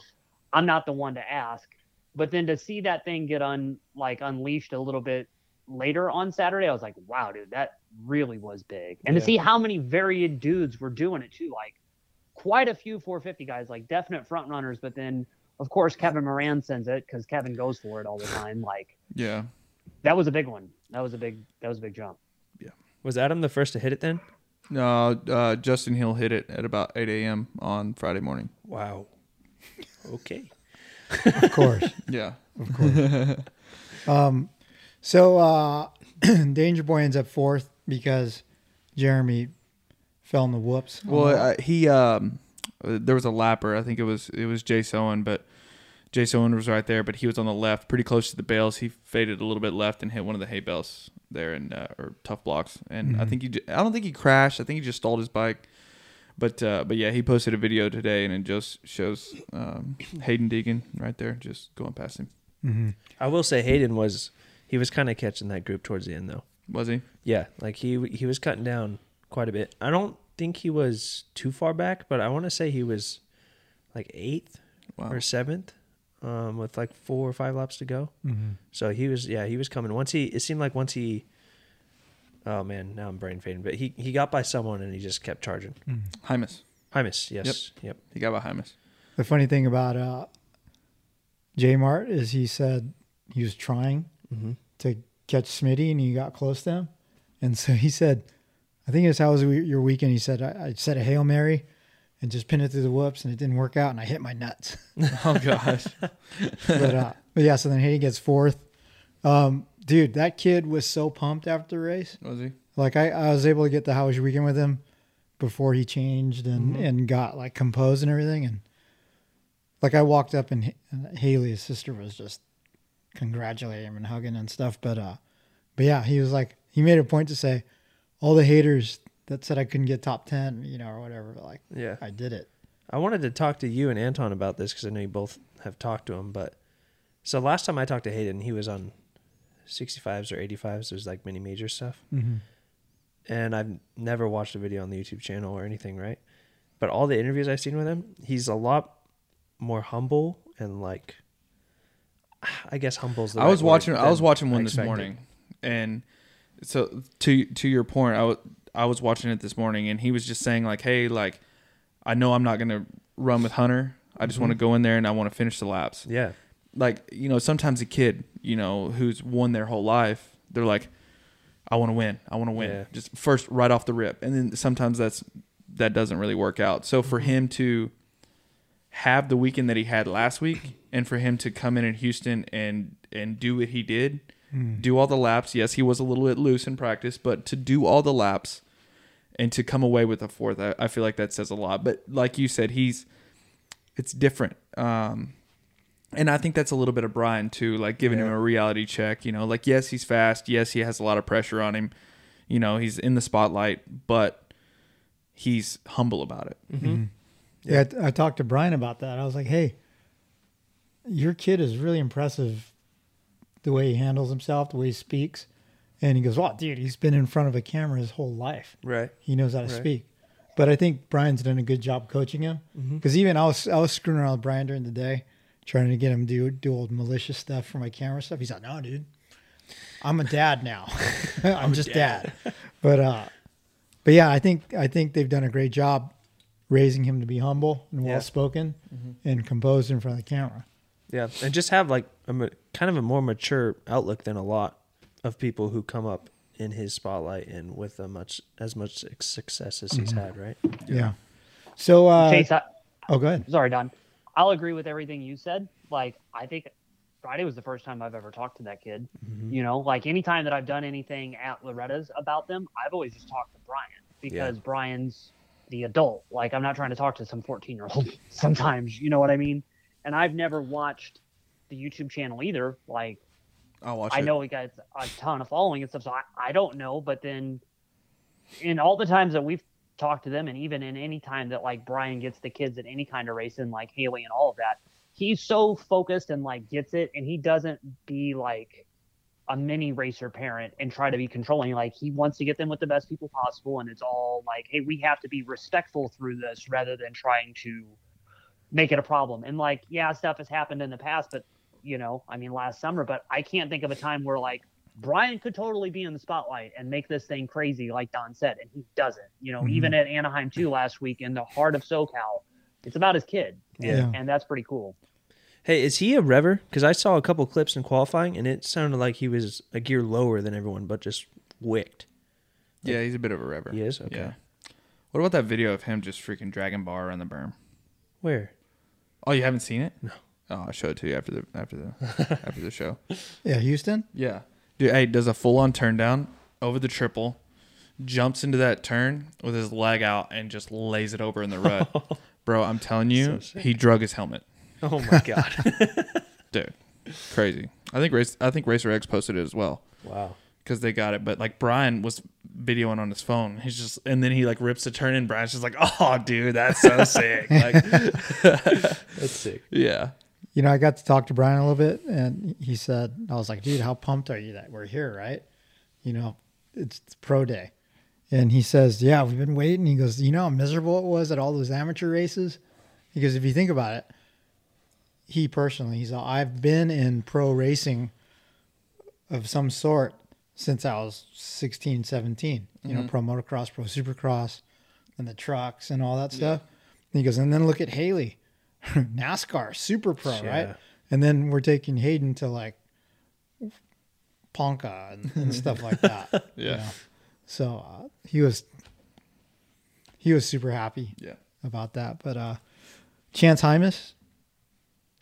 I'm not the one to ask. But then to see that thing get un like unleashed a little bit later on Saturday, I was like, wow, dude, that really was big. And Yeah. to see how many varied dudes were doing it too, like quite a few 450 guys, like definite front runners. But then of course Kevin Moran sends it because Kevin goes for it all the time. Like Yeah. that was a big one. That was a big that was a big jump. Yeah. Was Adam the first to hit it then? No, uh, Justin Hill hit it at about 8 a.m. on Friday morning. Wow. Okay. Of course. [LAUGHS] Yeah. Of course. um, so uh, [CLEARS THROAT] Danger Boy ends up fourth because Jeremy fell in the whoops. Well, uh, he um, there was a lapper. I think it was it was Jace Owen, but Jace Owen was right there, but he was on the left, pretty close to the bales. He faded a little bit left and hit one of the hay bales there and uh, or tough blocks. And I Mhm. think he j- I don't think he crashed. I think he just stalled his bike. But uh, but yeah, he posted a video today and it just shows um, Haiden Deegan right there, just going past him. hmm I will say Haiden was he was kind of catching that group towards the end though. Was he? Yeah, like he he was cutting down quite a bit. I don't think he was too far back, but I want to say he was like eighth Wow. or seventh, um, with like four or five laps to go. hmm So he was yeah he was coming. Once he it seemed like once he. Oh man, now I'm brain fading. But he he got by someone and he just kept charging. Hymas. Hymas, yes, yep. He got by Hymas. The funny thing about uh, J Mart is he said he was trying Mm-hmm. to catch Smitty and he got close to him. And so he said, I think it's how was your weekend? He said, I, I said a Hail Mary and just pinned it through the whoops and it didn't work out and I hit my nuts. [LAUGHS] [LAUGHS] Oh gosh. but, uh, but yeah, so then Haiden gets fourth. Um, dude, that kid was so pumped after the race. Was he? Like I, I was able to get the How Was Your Weekend with him before he changed and, Mhm. and got like composed and everything. And like I walked up and, and Hailee, his sister, was just congratulating him and hugging and stuff. But uh, but yeah, he was like he made a point to say all the haters that said I couldn't get top ten, you know, or whatever. Like Yeah. I did it. I wanted to talk to you and Anton about this because I know you both have talked to him. But so last time I talked to Haiden, he was on 65s or 85s. There's like mini major stuff. Mm-hmm. And I've never watched a video on the YouTube channel or anything, right? But all the interviews I've seen with him, he's a lot more humble and like, I guess humble's the I right was word watching. I was watching I one this morning, and so to to your point, I wa- I was watching it this morning, and he was just saying like, "Hey, like, I know I'm not gonna run with Hunter. I just mm-hmm. want to go in there and I want to finish the laps. Yeah. Like, you know, sometimes a kid, you know, who's won their whole life, they're like, I want to win. I want to win. Yeah. Just first right off the rip, and then sometimes that's that doesn't really work out. So for mm-hmm. him to have the weekend that he had last week and for him to come in in Houston and and do what he did, do all the laps. Yes, he was a little bit loose in practice, but to do all the laps and to come away with a fourth, I, I feel like that says a lot. But like you said, he's it's different. Um, and I think that's a little bit of Brian too, like giving him a reality check. You know, like yes, he's fast. Yes, he has a lot of pressure on him. You know, he's in the spotlight, but he's humble about it. Mm-hmm. Yeah, Yeah. I, I talked to Brian about that. I was like, "Hey, your kid is really impressive. The way he handles himself, the way he speaks." And he goes, "Wow, dude, he's been in front of a camera his whole life. Right. He knows how to Right. speak." But I think Brian's done a good job coaching him Mm-hmm. because even I was I was screwing around with Brian during the day, trying to get him to do do old malicious stuff for my camera stuff. He's like, "No, dude, I'm a dad now. [LAUGHS] I'm, just dad. But uh, but yeah, I think I think they've done a great job raising him to be humble and Yeah. well spoken and composed in front of the camera. Yeah, and just have like a ma- kind of a more mature outlook than a lot of people who come up in his spotlight and with a much as much success as he's had. Right. Yeah. So uh, Chase, I, oh, go ahead. sorry, Don. I'll agree with everything you said. Like, I think Friday was the first time I've ever talked to that kid. Mm-hmm. You know, like anytime that I've done anything at Loretta's about them, I've always just talked to Brian because Brian's the adult. Like, I'm not trying to talk to some 14 year old [LAUGHS] sometimes, you know what I mean? And I've never watched the YouTube channel either. Like, I'll watch I it. know he got a ton of following and stuff, so I, I don't know. But then, in all the times that we've talked to them, and even in any time that like Brian gets the kids at any kind of racing, like Hailee and all of that, he's so focused and like gets it, and he doesn't be like a mini racer parent and try to be controlling. Like he wants to get them with the best people possible, and it's all like, hey, we have to be respectful through this rather than trying to make it a problem. And like, yeah, stuff has happened in the past, but you know, I mean, last summer, but I can't think of a time where like Brian could totally be in the spotlight and make this thing crazy, like Don said, and he doesn't. You know, Mhm. even at Anaheim too last week in the heart of SoCal, it's about his kid, Yeah. and that's pretty cool. Hey, is he a rever? Because I saw a couple clips in qualifying, and it sounded like he was a gear lower than everyone, but just wicked. Yeah, he's a bit of a rever. He is? Okay. Yeah. What about that video of him just freaking dragging bar around the berm? Where? Oh, you haven't seen it? No. Oh, I'll show it to you after the after the [LAUGHS] after the show. Yeah, Houston. Yeah. Dude, hey, does a full on turn down over the triple, jumps into that turn with his leg out and just lays it over in the rut. [LAUGHS] Bro, I'm telling you, So he drug his helmet. Oh my god! [LAUGHS] Dude. Crazy. I think race I think Racer X posted it as well. wow. Because they got it. But like Brian was videoing on his phone. He's just, and then he like rips the turn in. Brian's just like, [LAUGHS] oh, dude, that's so [LAUGHS] sick. Like, [LAUGHS] That's sick. yeah, You know, I got to talk to Brian a little bit, and he said, I was like, dude, how pumped are you that we're here, right? You know, it's, it's pro day. And he says, yeah, we've been waiting. He goes, you know how miserable it was at all those amateur races? Because if you think about it, he personally, he's all, I've been in pro racing of some sort since I was 16, 17. You know, pro motocross, pro supercross, and the trucks and all that stuff. And he goes, and then look at Hailee, [LAUGHS] NASCAR, super pro, right? And then we're taking Haiden to like Ponca and, and [LAUGHS] stuff like that. you Yeah. know? So uh, he was he was super happy yeah. about that. But uh Chance Hymas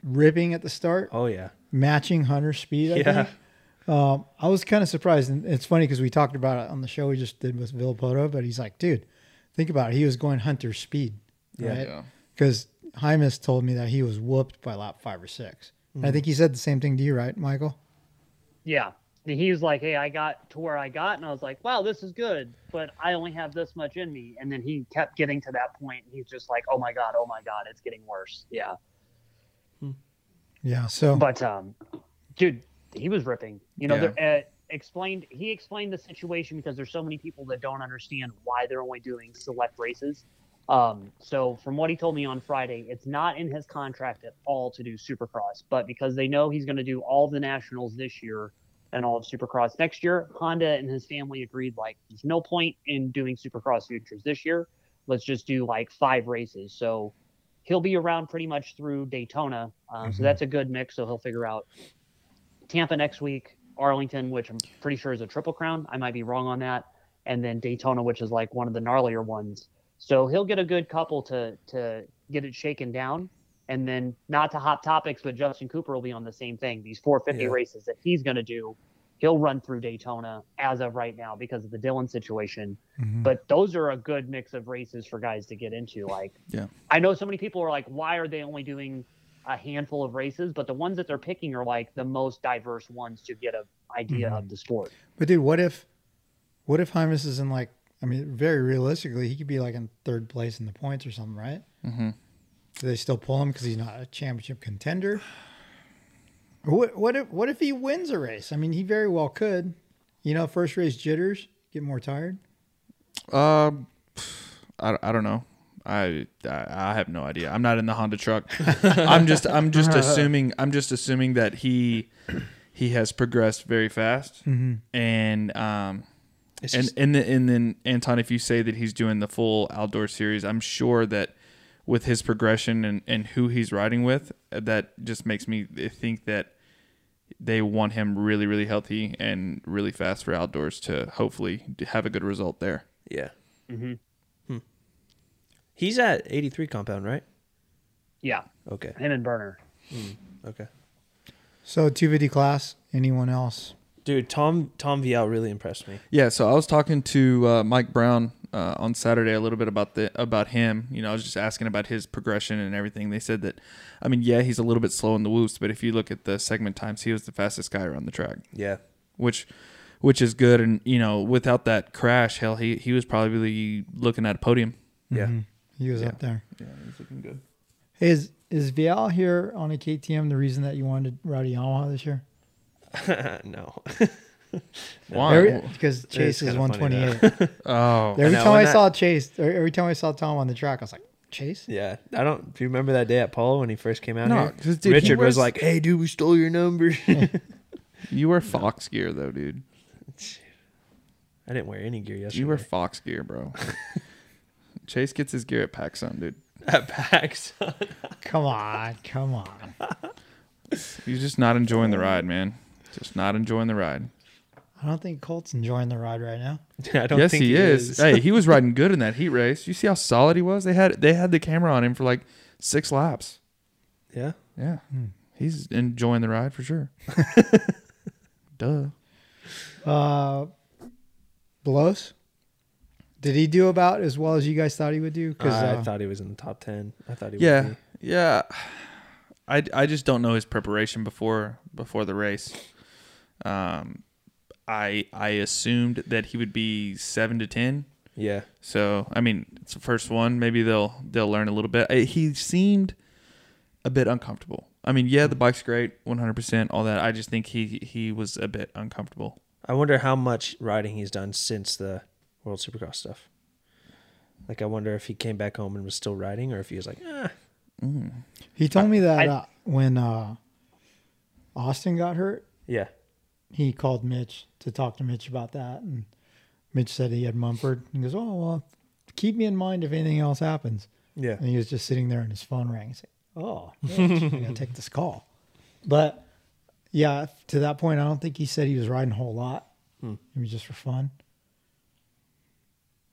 ripping at the start, Oh yeah. matching Hunter's speed. I Yeah. think. Um, I was kind of surprised, and it's funny because we talked about it on the show we just did with Villopoto. But he's like, dude, think about it. He was going hunter speed, Yeah. right? Yeah. Because Hymas told me that he was whooped by lap five or 6 And I think he said the same thing to you, right, Michael? Yeah. He was like, "Hey, I got to where I got," and I was like, "Wow, this is good," but I only have this much in me. And then he kept getting to that point, and he's just like, "Oh my god, oh my god, it's getting worse." Yeah. Yeah. So But um, dude, he was ripping. You know, Yeah. uh, explained he explained the situation because there's so many people that don't understand why they're only doing select races. Um, so from what he told me on Friday, it's not in his contract at all to do Supercross, but because they know he's going to do all the nationals this year and all of Supercross next year, Honda and his family agreed like there's no point in doing Supercross futures this year. Let's just do like five races. So he'll be around pretty much through Daytona. Um, So that's a good mix. So he'll figure out Tampa next week, Arlington, which I'm pretty sure is a triple crown. I might be wrong on that, and then Daytona, which is like one of the gnarlier ones. So he'll get a good couple to to get it shaken down. And then not to hot topics, but Justin Cooper will be on the same thing. These 450 Yeah. races that he's going to do, he'll run through Daytona as of right now because of the Dylan situation. Mhm. But those are a good mix of races for guys to get into. Like, Yeah. I know so many people are like, why are they only doing a handful of races, but the ones that they're picking are like the most diverse ones to get an idea Mm-hmm. of the sport. But dude, what if, what if Hymas is in like? I mean, very realistically, he could be like in third place in the points or something, right? Mm-hmm. Do they still pull him because he's not a championship contender? What what if what if he wins a race? I mean, he very well could. You know, first race jitters, get more tired. Um, I, I don't know. I, I I have no idea. I'm not in the Honda truck. I'm just I'm just [LAUGHS] assuming I'm just assuming that he he has progressed very fast Mm-hmm. and um It's and just- and then, and then Anton, if you say that he's doing the full outdoor series, I'm sure that with his progression and and who he's riding with, that just makes me think that they want him really really healthy and really fast for outdoors to hopefully have a good result there. yeah. Mhm. He's at 83 compound, right? Yeah, Okay. him and Burner. Okay. So 250 class. Anyone else? Dude, Tom Tom Vialle really impressed me. Yeah, so I was talking to uh, Mike Brown uh, on Saturday a little bit about the about him. You know, I was just asking about his progression and everything. They said that, I mean, yeah, he's a little bit slow in the whoops, but if you look at the segment times, he was the fastest guy around the track, Yeah. which which is good. And you know, without that crash, hell, he he was probably looking at a podium. Yeah. Mhm. He was Yeah. up there. Yeah, he's looking good. Hey, is is Vialle here on a KTM the reason that you wanted to ride a Yamaha this year? [LAUGHS] no. [LAUGHS] Why? Every- because Chase is kinda 128. [LAUGHS] oh, Every time I and that- saw Chase, er, every time I saw Tom on the track, I was like, Chase? yeah. I don't do you remember that day at Polo when he first came out No, here? 'cause, dude, he Richard wears- was like, "Hey, dude, we stole your number." you wear Fox gear though, dude. I didn't wear any gear yesterday. You wear Fox gear, bro. Chase gets his gear at PacSun, dude. [LAUGHS] at PAX. [LAUGHS] Come on, come on. He's just not enjoying the ride, man. Just not enjoying the ride. I don't think Colt's enjoying the ride right now. [LAUGHS] I don't yes, think he, is. hey, he was riding good in that heat race. You see how solid he was? They had they had the camera on him for like six laps. Yeah. Yeah, Hmm. he's enjoying the ride for sure. Duh. Uh, Blows? Did he do about as well as you guys thought he would do? Because I uh, thought he was in the top 10. I thought he Yeah, would be. yeah. I, I just don't know his preparation before before the race. Um, I I assumed that he would be seven to ten. Yeah. So I mean, it's the first one. Maybe they'll they'll learn a little bit. He seemed a bit uncomfortable. I mean, yeah, the bike's great, one hundred percent, all that. I just think he he was a bit uncomfortable. I wonder how much riding he's done since the World Supercross stuff. Like, I wonder if he came back home and was still riding, or if he was like, ah, he told me that I- uh, when uh, Austin got hurt, yeah, he called Mitch to talk to Mitch about that. And Mitch said he had Mumford. He goes, Oh, well, keep me in mind if anything else happens. yeah, And he was just sitting there and his phone rang. He's like, Oh, [LAUGHS] Mitch, I gotta take this call. But yeah, to that point, I don't think he said he was riding a whole lot. Hmm. It was just for fun.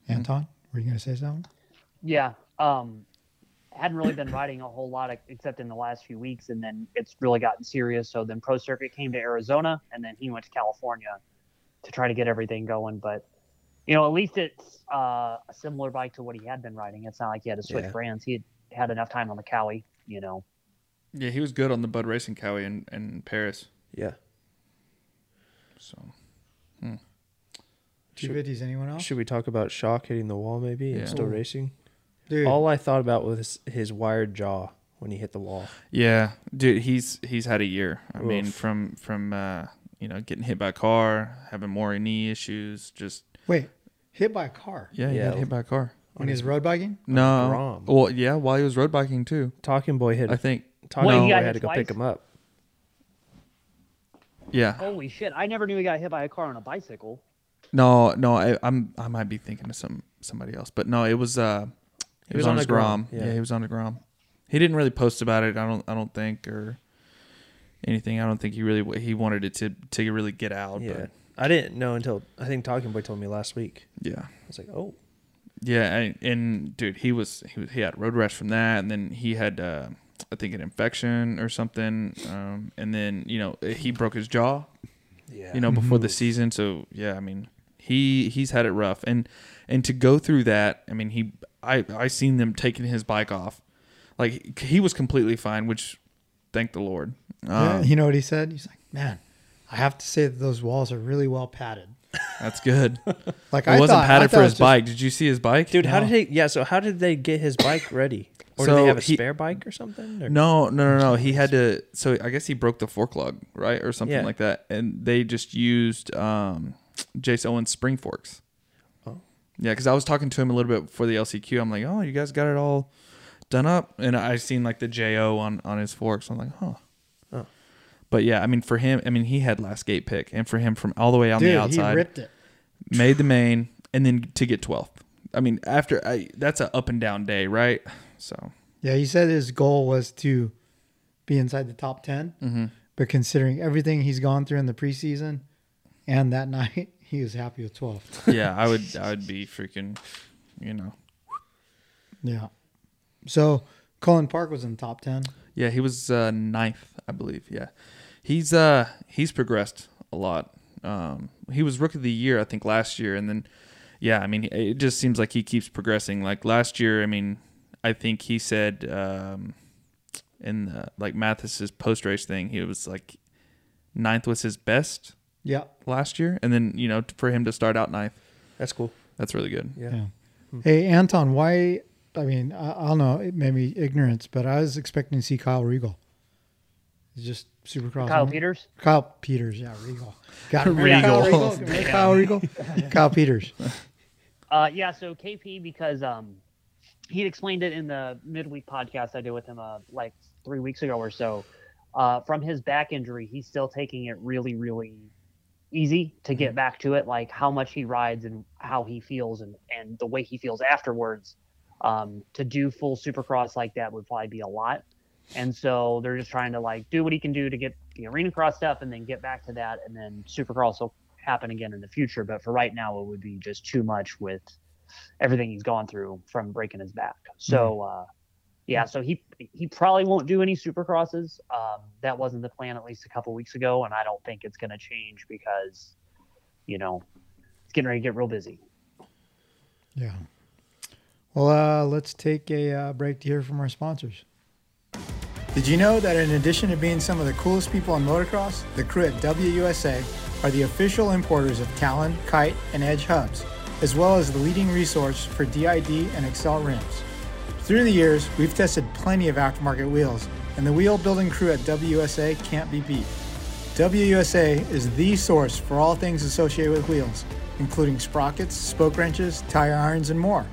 Anton, were you going to say something? Yeah. Um, hadn't really been riding a whole lot except in the last few weeks, and then it's really gotten serious. So then Pro Circuit came to Arizona, and then he went to California to try to get everything going. But you know, at least it's uh, a similar bike to what he had been riding. It's not like he had to switch Yeah. brands. He had had enough time on the Kawi. You know. Yeah, he was good on the Bud Racing Kawi in, in Paris. yeah. So 250s, anyone else? Should we talk about Schock hitting the wall maybe Yeah. and still Ooh. racing? Dude, All I thought about was his wired jaw when he hit the wall. yeah, dude, he's he's had a year. I mean, Oof. from from uh, you know getting hit by a car, having more knee issues, just wait, hit by a car yeah, he Yeah. got hit by a car. when he's road biking? No, Grom. well, yeah, while he was road biking too. Talking Boy hit. I think. Talking Wait, he Boy got had hit to go pick twice? him up. Yeah. Holy shit! I never knew he got hit by a car on a bicycle. No, no, I, I'm I might be thinking of some somebody else, but no, it was uh, it was, on, his Grom. Yeah. yeah. he was on a Grom. He didn't really post about it. I don't I don't think or anything. I don't think he really he wanted it to to really get out. Yeah. But I didn't know until I think Talking Boy told me last week. yeah, I was like, oh, yeah, and, and dude, he was he was he had road rash from that, and then he had uh, I think an infection or something, um, and then you know he broke his jaw. Yeah. you know, before the season. So yeah, I mean, he he's had it rough, and and to go through that, I mean, he I I seen them taking his bike off, like he was completely fine, which thank the Lord. Yeah, Um, you know what he said? He's like, man, I have to say that those walls are really well padded. That's good. [LAUGHS] Like It I wasn't thought, padded thought for his just- bike. Did you see his bike? Dude, how did he? Yeah, so how did they get his bike ready? Or So did they have a he- spare bike or something? Or? No, no, no, no. He had to. So I guess he broke the fork lug, right, or something Yeah. like that, and they just used um, Jace Owens spring forks. Oh. Yeah, because I was talking to him a little bit before the LCQ. I'm like, oh, you guys got it all done up, and I seen like the Jo on on his forks. I'm like, huh. Oh. But yeah, I mean, for him, I mean, he had last gate pick, and for him from all the way on Dude, the outside, he ripped it. made the main, and then to get 12th. I mean, after I, that's an up and down day, right? So Yeah, he said his goal was to be inside the top 10, mm-hmm. but considering everything he's gone through in the preseason and that [LAUGHS] night, he was happy with 12th. yeah, I would, I would be freaking, you know. Yeah. So Cullin Park was in the top 10. Yeah, he was uh, ninth, I believe. Yeah, he's uh he's progressed a lot. Um, he was rookie of the year, I think, last year, and then yeah, I mean, it just seems like he keeps progressing. Like last year, I mean, I think he said um, in the, like Mathis's post race thing, he was like ninth was his best Yeah. last year, and then you know for him to start out ninth, That's cool. that's really good. Yeah. Yeah. Hey, Anton, why? I mean, I, I don't know, it may be ignorance, but I was expecting to see Kyle Regal. He's just supercross. Kyle. Peters. Kyle Peters, yeah, Regal. Got it. [LAUGHS] Regal. Kyle Regal. Remember [LAUGHS] Kyle Regal. [LAUGHS] Kyle Peters. Uh, yeah, so KP because um, he explained it in the midweek podcast I did with him uh, like three weeks ago or so. Uh, from his back injury, he's still taking it really, really easy to get back to it. Like how much he rides and how he feels and and the way he feels afterwards. Um, to do full Supercross like that would probably be a lot. And so they're just trying to like do what he can do to get the arena cross stuff and then get back to that and then Supercross will happen again in the future. But for right now, it would be just too much with everything he's gone through from breaking his back. So, uh, yeah, so he he probably won't do any supercrosses. Um, that wasn't the plan at least a couple weeks ago, and I don't think it's going to change because, you know, it's getting ready to get real busy. Yeah. Well, uh, let's take a uh, break to hear from our sponsors. Did you know that in addition to being some of the coolest people in motocross, the crew at WUSA are the official importers of Talon, Kite, and Edge hubs, as well as the leading resource for DID and Excel rims. Through the years, we've tested plenty of aftermarket wheels, and the wheel building crew at WUSA can't be beat. WUSA is the source for all things associated with wheels, including sprockets, spoke wrenches, tire irons, and more.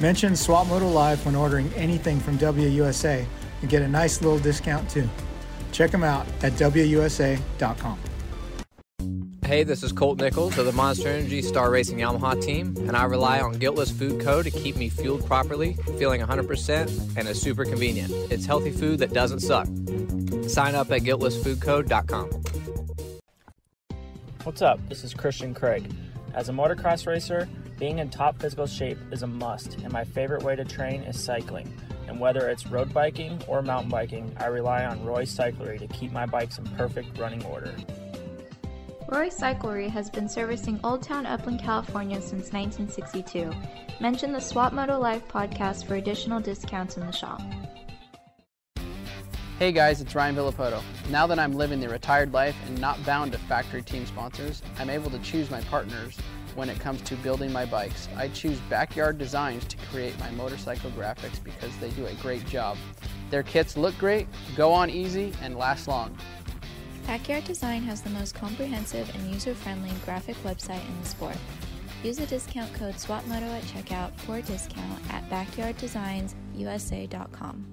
Mention Swap Moto Live when ordering anything from WUSA and get a nice little discount too. Check them out at WUSA.com. Hey, this is Colt Nichols of the Monster Energy Star Racing Yamaha team, and I rely on Guiltless Food Co. to keep me fueled properly, feeling 100%, and is super convenient. It's healthy food that doesn't suck. Sign up at guiltlessfoodco.com. What's up? This is Christian Craig. As a motocross racer, being in top physical shape is a must, and my favorite way to train is cycling. And whether it's road biking or mountain biking, I rely on Roy Cyclery to keep my bikes in perfect running order. Roy Cyclery has been servicing Old Town Upland, California since 1962. Mention the Swap Moto Live podcast for additional discounts in the shop. Hey guys, it's Ryan Villopoto. Now that I'm living the retired life and not bound to factory team sponsors, I'm able to choose my partners when it comes to building my bikes. I choose Backyard Designs to create my motorcycle graphics because they do a great job. Their kits look great, go on easy, and last long. Backyard Design has the most comprehensive and user-friendly graphic website in the sport. Use the discount code SWAPMOTO at checkout for a discount at backyarddesignsusa.com.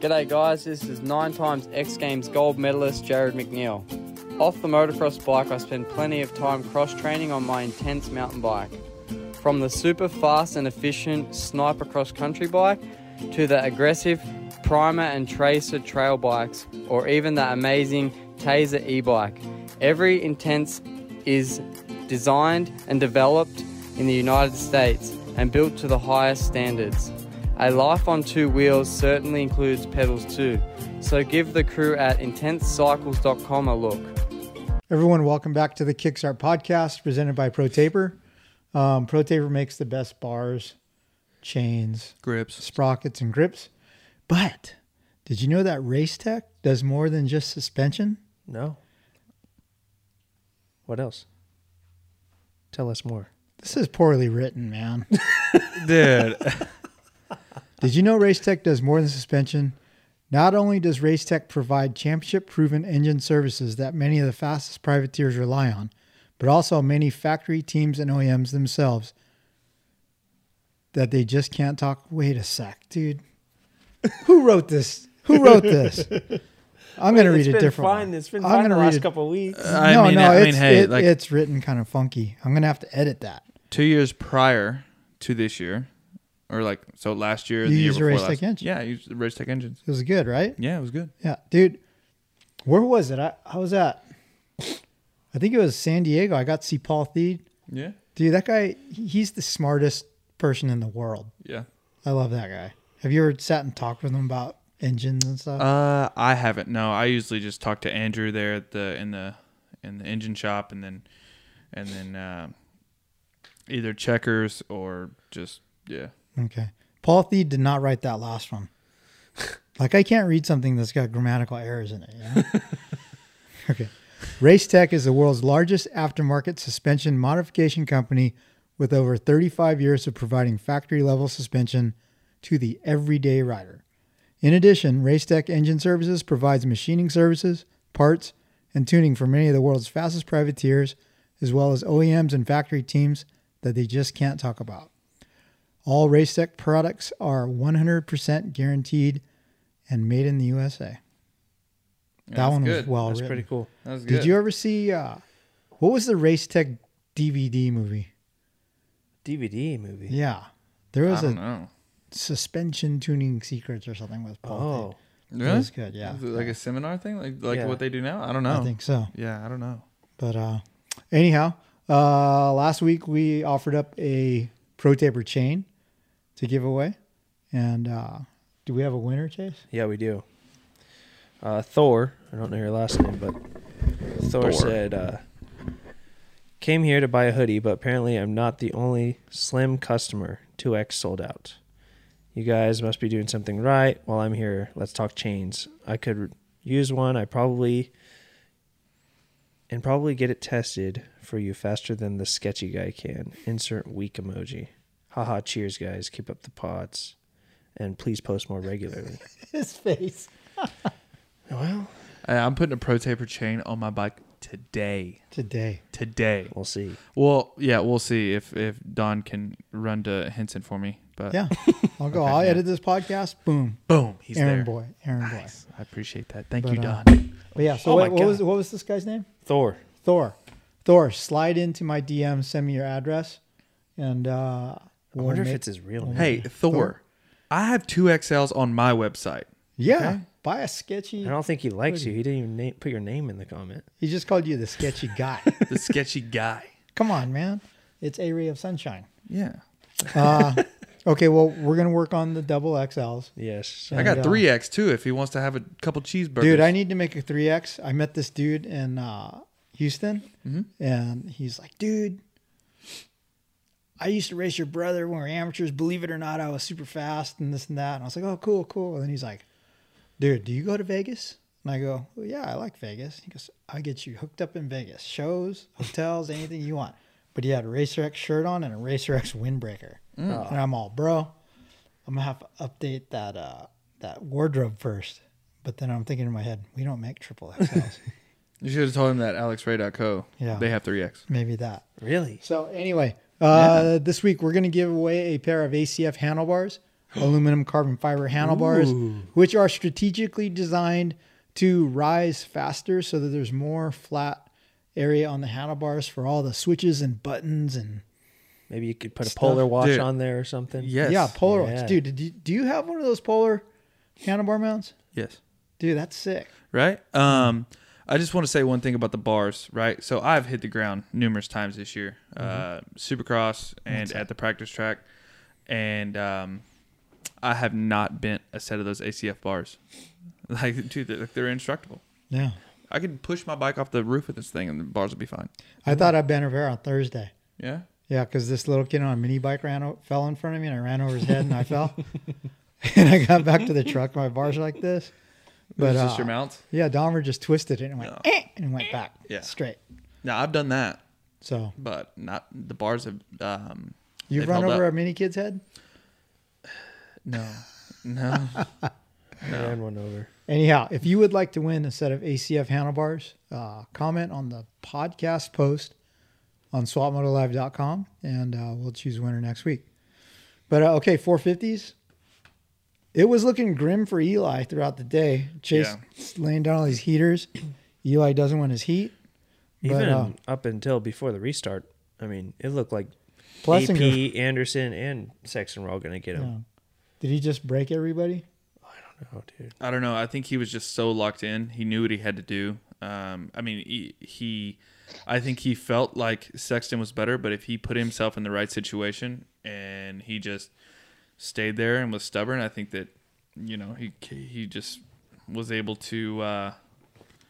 G'day guys, this is nine times X Games gold medalist Jarryd McNeil. Off the motocross bike, I spend plenty of time cross training on my intense mountain bike. From the super fast and efficient sniper cross country bike to the aggressive primer and tracer trail bikes, or even the amazing Tazer e bike. Every intense is designed and developed in the United States and built to the highest standards. A life on two wheels certainly includes pedals too, so give the crew at intensecycles.com a look. Everyone, welcome back to the Kickstart podcast presented by ProTaper. Um, ProTaper makes the best bars, chains, Grips. sprockets, and grips. But did you know that Race Tech does more than just suspension? No. What else? Tell us more. This is poorly written, man. [LAUGHS] Dude. [LAUGHS] Did you know Racetech does more than suspension? Not only does Racetech provide championship proven engine services that many of the fastest privateers rely on, but also many factory teams and OEMs themselves that they just can't talk. Wait a sec, dude. [LAUGHS] Who wrote this? Who wrote this? I'm going to read It's it been different. Fine. It's been I'm fine gonna the read last it- couple of weeks. Uh, I no, mean, no, I mean, it's, hey, it- like it's written kind of funky. I'm going to have to edit that. two years prior to this year, or like so last year, You the year used a before Racetech last- engine. Yeah, I used the Racetech engines. It was good, right? Yeah, it was good. Yeah, dude. Where was it? I, I was at. I think it was San Diego. I got to see Paul Thede. Yeah, Dude, that guy. He's the smartest person in the world. yeah. I love that guy. Have you ever sat and talked with him about engines and stuff? Uh, I haven't. No, I usually just talk to Andrew there at the in the in the engine shop, and then and then uh, either checkers or just yeah. okay. Paul Thede did not write that last one. [LAUGHS] like, I can't read something that's got grammatical errors in it. You know? [LAUGHS] okay. Racetech is the world's largest aftermarket suspension modification company with over 35 years of providing factory level suspension to the everyday rider. In addition, Racetech Engine Services provides machining services, parts, and tuning for many of the world's fastest privateers, as well as OEMs and factory teams that they just can't talk about. All Racetech products are 100% guaranteed and made in the USA. Yeah, that that's one was well That's written. pretty cool. That was good. Did you ever see uh, what was the Racetech DVD movie? DVD movie. Yeah, there I was don't a know. Suspension tuning secrets or something with Paul. Oh, Thede. Really? it was good. Yeah, Is it like a seminar thing, like like Yeah. what they do now? I don't know. I think so. Yeah, I don't know. But uh, anyhow, uh, last week we offered up a Pro Taper chain to give away, and uh, do we have a winner, Chase? yeah, we do. Uh, Thor, I don't know your last name, but Thor, Thor. said, uh, came here to buy a hoodie, but apparently I'm not the only slim customer. 2X sold out. You guys must be doing something right. While I'm here, let's talk chains. I could use one. I probably and probably get it tested for you faster than the sketchy guy can. Insert weak emoji. Haha, cheers guys. Keep up the pods. And please post more regularly. [LAUGHS] His face [LAUGHS] Well, I'm putting a pro taper chain on my bike today. today. Today. we'll see. Well, yeah, we'll see if if Don can run to Henson for me. But Yeah, [LAUGHS] I'll go. Okay, I'll yeah. edit this podcast. Boom, boom, he's Aaron there. boy, Aaron Nice. I appreciate that. Thank But, you, uh, Don. But yeah. So Oh my what, what God. was what was this guy's name? Thor. Thor. Thor. Slide into my DM. Send me your address, and uh, I we'll wonder if make- it's his real name. Hey, Thor, I have two XLs on my website. Yeah, Okay. buy a sketchy. I don't think he likes you. He didn't even name, put your name in the comment. He just called you the sketchy [LAUGHS] guy. The sketchy guy. Come on, man. It's a ray of sunshine. Yeah. Uh, [LAUGHS] okay, well, we're gonna work on the double XLs. Yes. I got uh, 3X too if he wants to have a couple cheeseburgers. Dude, I need to make a 3X. I met this dude in uh, Houston, Mhm. and he's like, dude, I used to race your brother when we were amateurs. Believe it or not, I was super fast and this and that. And I was like, oh, cool, cool. And then he's like, dude, do you go to Vegas? And I go, well, yeah, I like Vegas. He goes, I get you hooked up in Vegas. Shows, hotels, anything you want. But he had a Racer X shirt on and a Racer X windbreaker. Mm. And I'm all, bro, I'm gonna have to update that uh, that wardrobe first. But then I'm thinking in my head, we don't make triple XLs. [LAUGHS] You should have told him that AlexRay.co. Yeah. They have 3X. Maybe that. Really? So anyway, uh, this week we're gonna give away a pair of ACF handlebars, [GASPS] aluminum carbon fiber handlebars, which are strategically designed to rise faster so that there's more flat area on the handlebars for all the switches and buttons and Maybe you could put a polar watch Dude. on there or something. Yes. yeah, polar Yeah. ones. Dude, did you, do you have one of those polar handlebar mounts? Yes. Dude, that's sick. Right? Um, I just want to say one thing about the bars, right? So I've hit the ground numerous times this year, uh, Supercross and at the practice track, and um, I have not bent a set of those ACF bars. [LAUGHS] Like, dude, they're, they're indestructible. Yeah. I could push my bike off the roof of this thing, and the bars would be fine. I thought I bent over on Thursday. Yeah. Yeah, because this little kid on a mini bike ran o- fell in front of me, and I ran over his head, and I fell. [LAUGHS] [LAUGHS] and I got back to the truck. My bars are like this. But just uh, your mount. Yeah, Dahmer just twisted it and went No. eh, and went back Yeah. straight. Now I've done that, So but not the bars have. Um, you've they've run held over up. a mini kid's head. [SIGHS] No, no. [LAUGHS] I ran one over. Anyhow, if you would like to win a set of ACF handlebars, uh, comment on the podcast post on swapmotolive.com and uh, we'll choose a winner next week. But uh, okay, 450s. It was looking grim for Eli throughout the day. Chase laying down all these heaters. Eli doesn't win his heat. But, Even uh, up until before the restart, I mean, it looked like Plessinger- AP, Anderson, and Sexton were all going to get him. Yeah. Did he just break everybody? Oh, dude. I don't know. I think he was just so locked in. He knew what he had to do. Um, I mean, he, he, I think he felt like Sexton was better, but if he put himself in the right situation and he just stayed there and was stubborn, I think that, you know, he he just was able to, uh,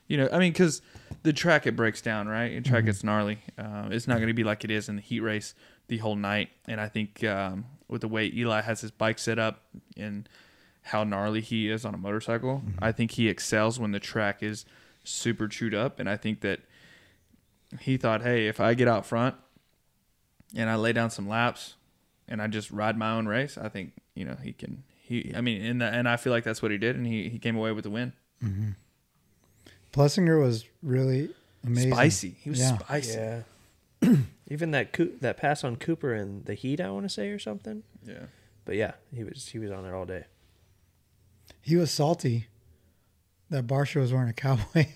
you know, I mean, because the track it breaks down, right? The track gets gnarly. Uh, it's not going to be like it is in the heat race the whole night. And I think um, with the way Eli has his bike set up and how gnarly he is on a motorcycle. Mm-hmm. I think he excels when the track is super chewed up, and I think that he thought, hey, if I get out front and I lay down some laps and I just ride my own race, I think you know he can. He, I mean, and and I feel like that's what he did, and he he came away with the win. Mm-hmm. Plessinger was really amazing. Spicy. He was Yeah. spicy. Yeah. [CLEARS THROAT] Even that Coo- that pass on Cooper in the heat, I want to say, or something. Yeah. But yeah, he was he was on it all day. He was salty. That Barcia was wearing a cowboy.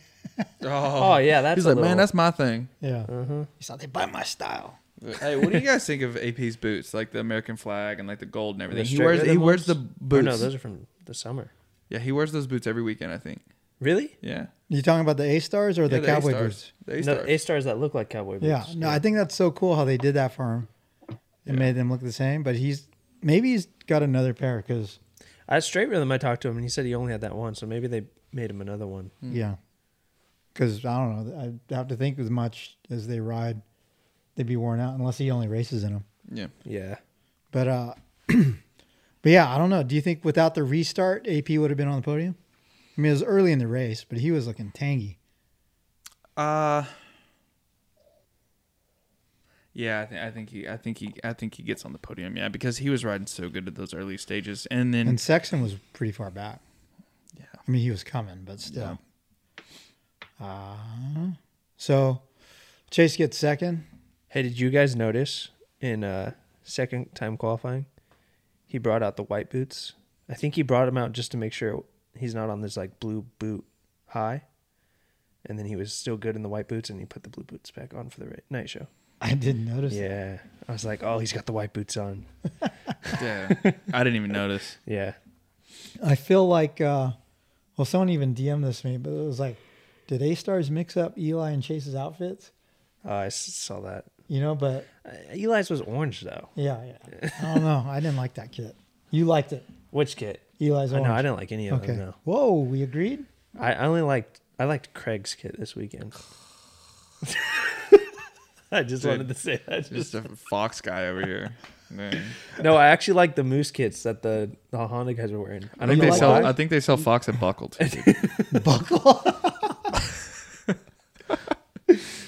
Oh, yeah, that's He's a like, little- man, that's my thing. yeah. Uh-huh. He thought they buy my style. hey, what do you guys think of AP's boots, like the American flag and like the gold and everything? The He wears he rhythm wears the ones? Or boots. no, those are from the summer. yeah, he wears those boots every weekend. I think. Really? Yeah. You talking about the A stars or Yeah, the, the cowboy A-stars. boots? The A No. A stars that look like cowboy boots. Yeah. No, I think that's so cool how they did that for him. It made them look the same. But he's maybe he's got another pair because I straight rhythm. I talked to him and he said he only had that one, so maybe they made him another one. yeah, because I don't know. I have to think as much as they ride, they'd be worn out unless he only races in them. yeah. Yeah. But uh, [CLEARS THROAT] but yeah, I don't know. Do you think without the restart, AP would have been on the podium? I mean, it was early in the race, but he was looking tangy. Uh yeah, I, th- I think he, I think he, I think he gets on the podium. Yeah, because he was riding so good at those early stages, and then And Sexton was pretty far back. Yeah. I mean, he was coming, but still. Uh, so Chase gets second. Hey, did you guys notice in uh second time qualifying, he brought out the white boots? I think he brought them out just to make sure he's not on this like blue boot high. And then he was still good in the white boots, and he put the blue boots back on for the night show. [LAUGHS] I didn't notice. that. Yeah, I was like, oh, he's got the white boots on. [LAUGHS] yeah, [LAUGHS] I didn't even notice. Yeah, I feel like, uh, well, someone even DM'd this to me, but it was like, did A Stars mix up Eli and Chase's outfits? oh, I s- saw that. You know, but Uh, Eli's was orange though. yeah, yeah. I don't know. I didn't like that kit. You liked it. Which kit? Eli's I orange. know I didn't like any of Okay. them. No, Whoa, we agreed. I, I only liked I liked Craig's kit this weekend. [LAUGHS] I just Dude, wanted to say that. Just a fox guy over here. [LAUGHS] Man. No, I actually like the moose kits that the, the Honda guys are wearing. I I think know they like sell. why. that? I think they sell Fox and Buckle too. [LAUGHS] Buckle.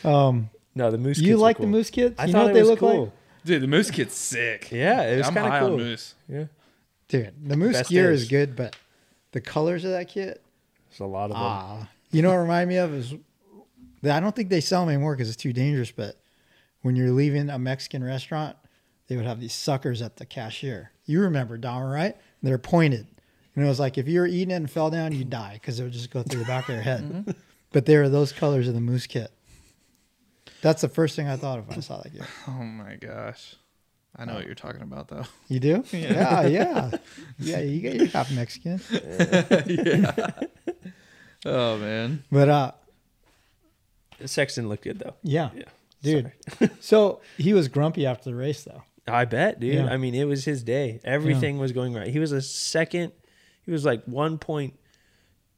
um, No, the moose. you kits like cool. the moose kits? I you thought know what it they was look cool. like? Dude, the Moose kit's sick. Yeah, it was kind high of on cool. Moose. Yeah, Dude, the moose Best gear is. is good, but the colors of that kit, there's a lot of them. ah, you know what it reminded me of is I don't think they sell them anymore because it's too dangerous. But when you're leaving a Mexican restaurant, they would have these suckers at the cashier. You remember Dahmer, right? They're pointed, and it was like if you were eating it and fell down, you'd die because it would just go through the back of your head. But they were those colors of the moose kit. That's the first thing I thought of when I saw that kit. [LAUGHS] Oh my gosh, I know what you're talking about though. You do? [LAUGHS] Yeah, yeah, yeah. you get you're half Mexican, [LAUGHS] Oh man. but uh, Sexton looked good though. yeah, Yeah, dude. [LAUGHS] so he was grumpy after the race, though. I bet, dude. Yeah. I mean, it was his day. Everything was going right. He was a second. He was like one point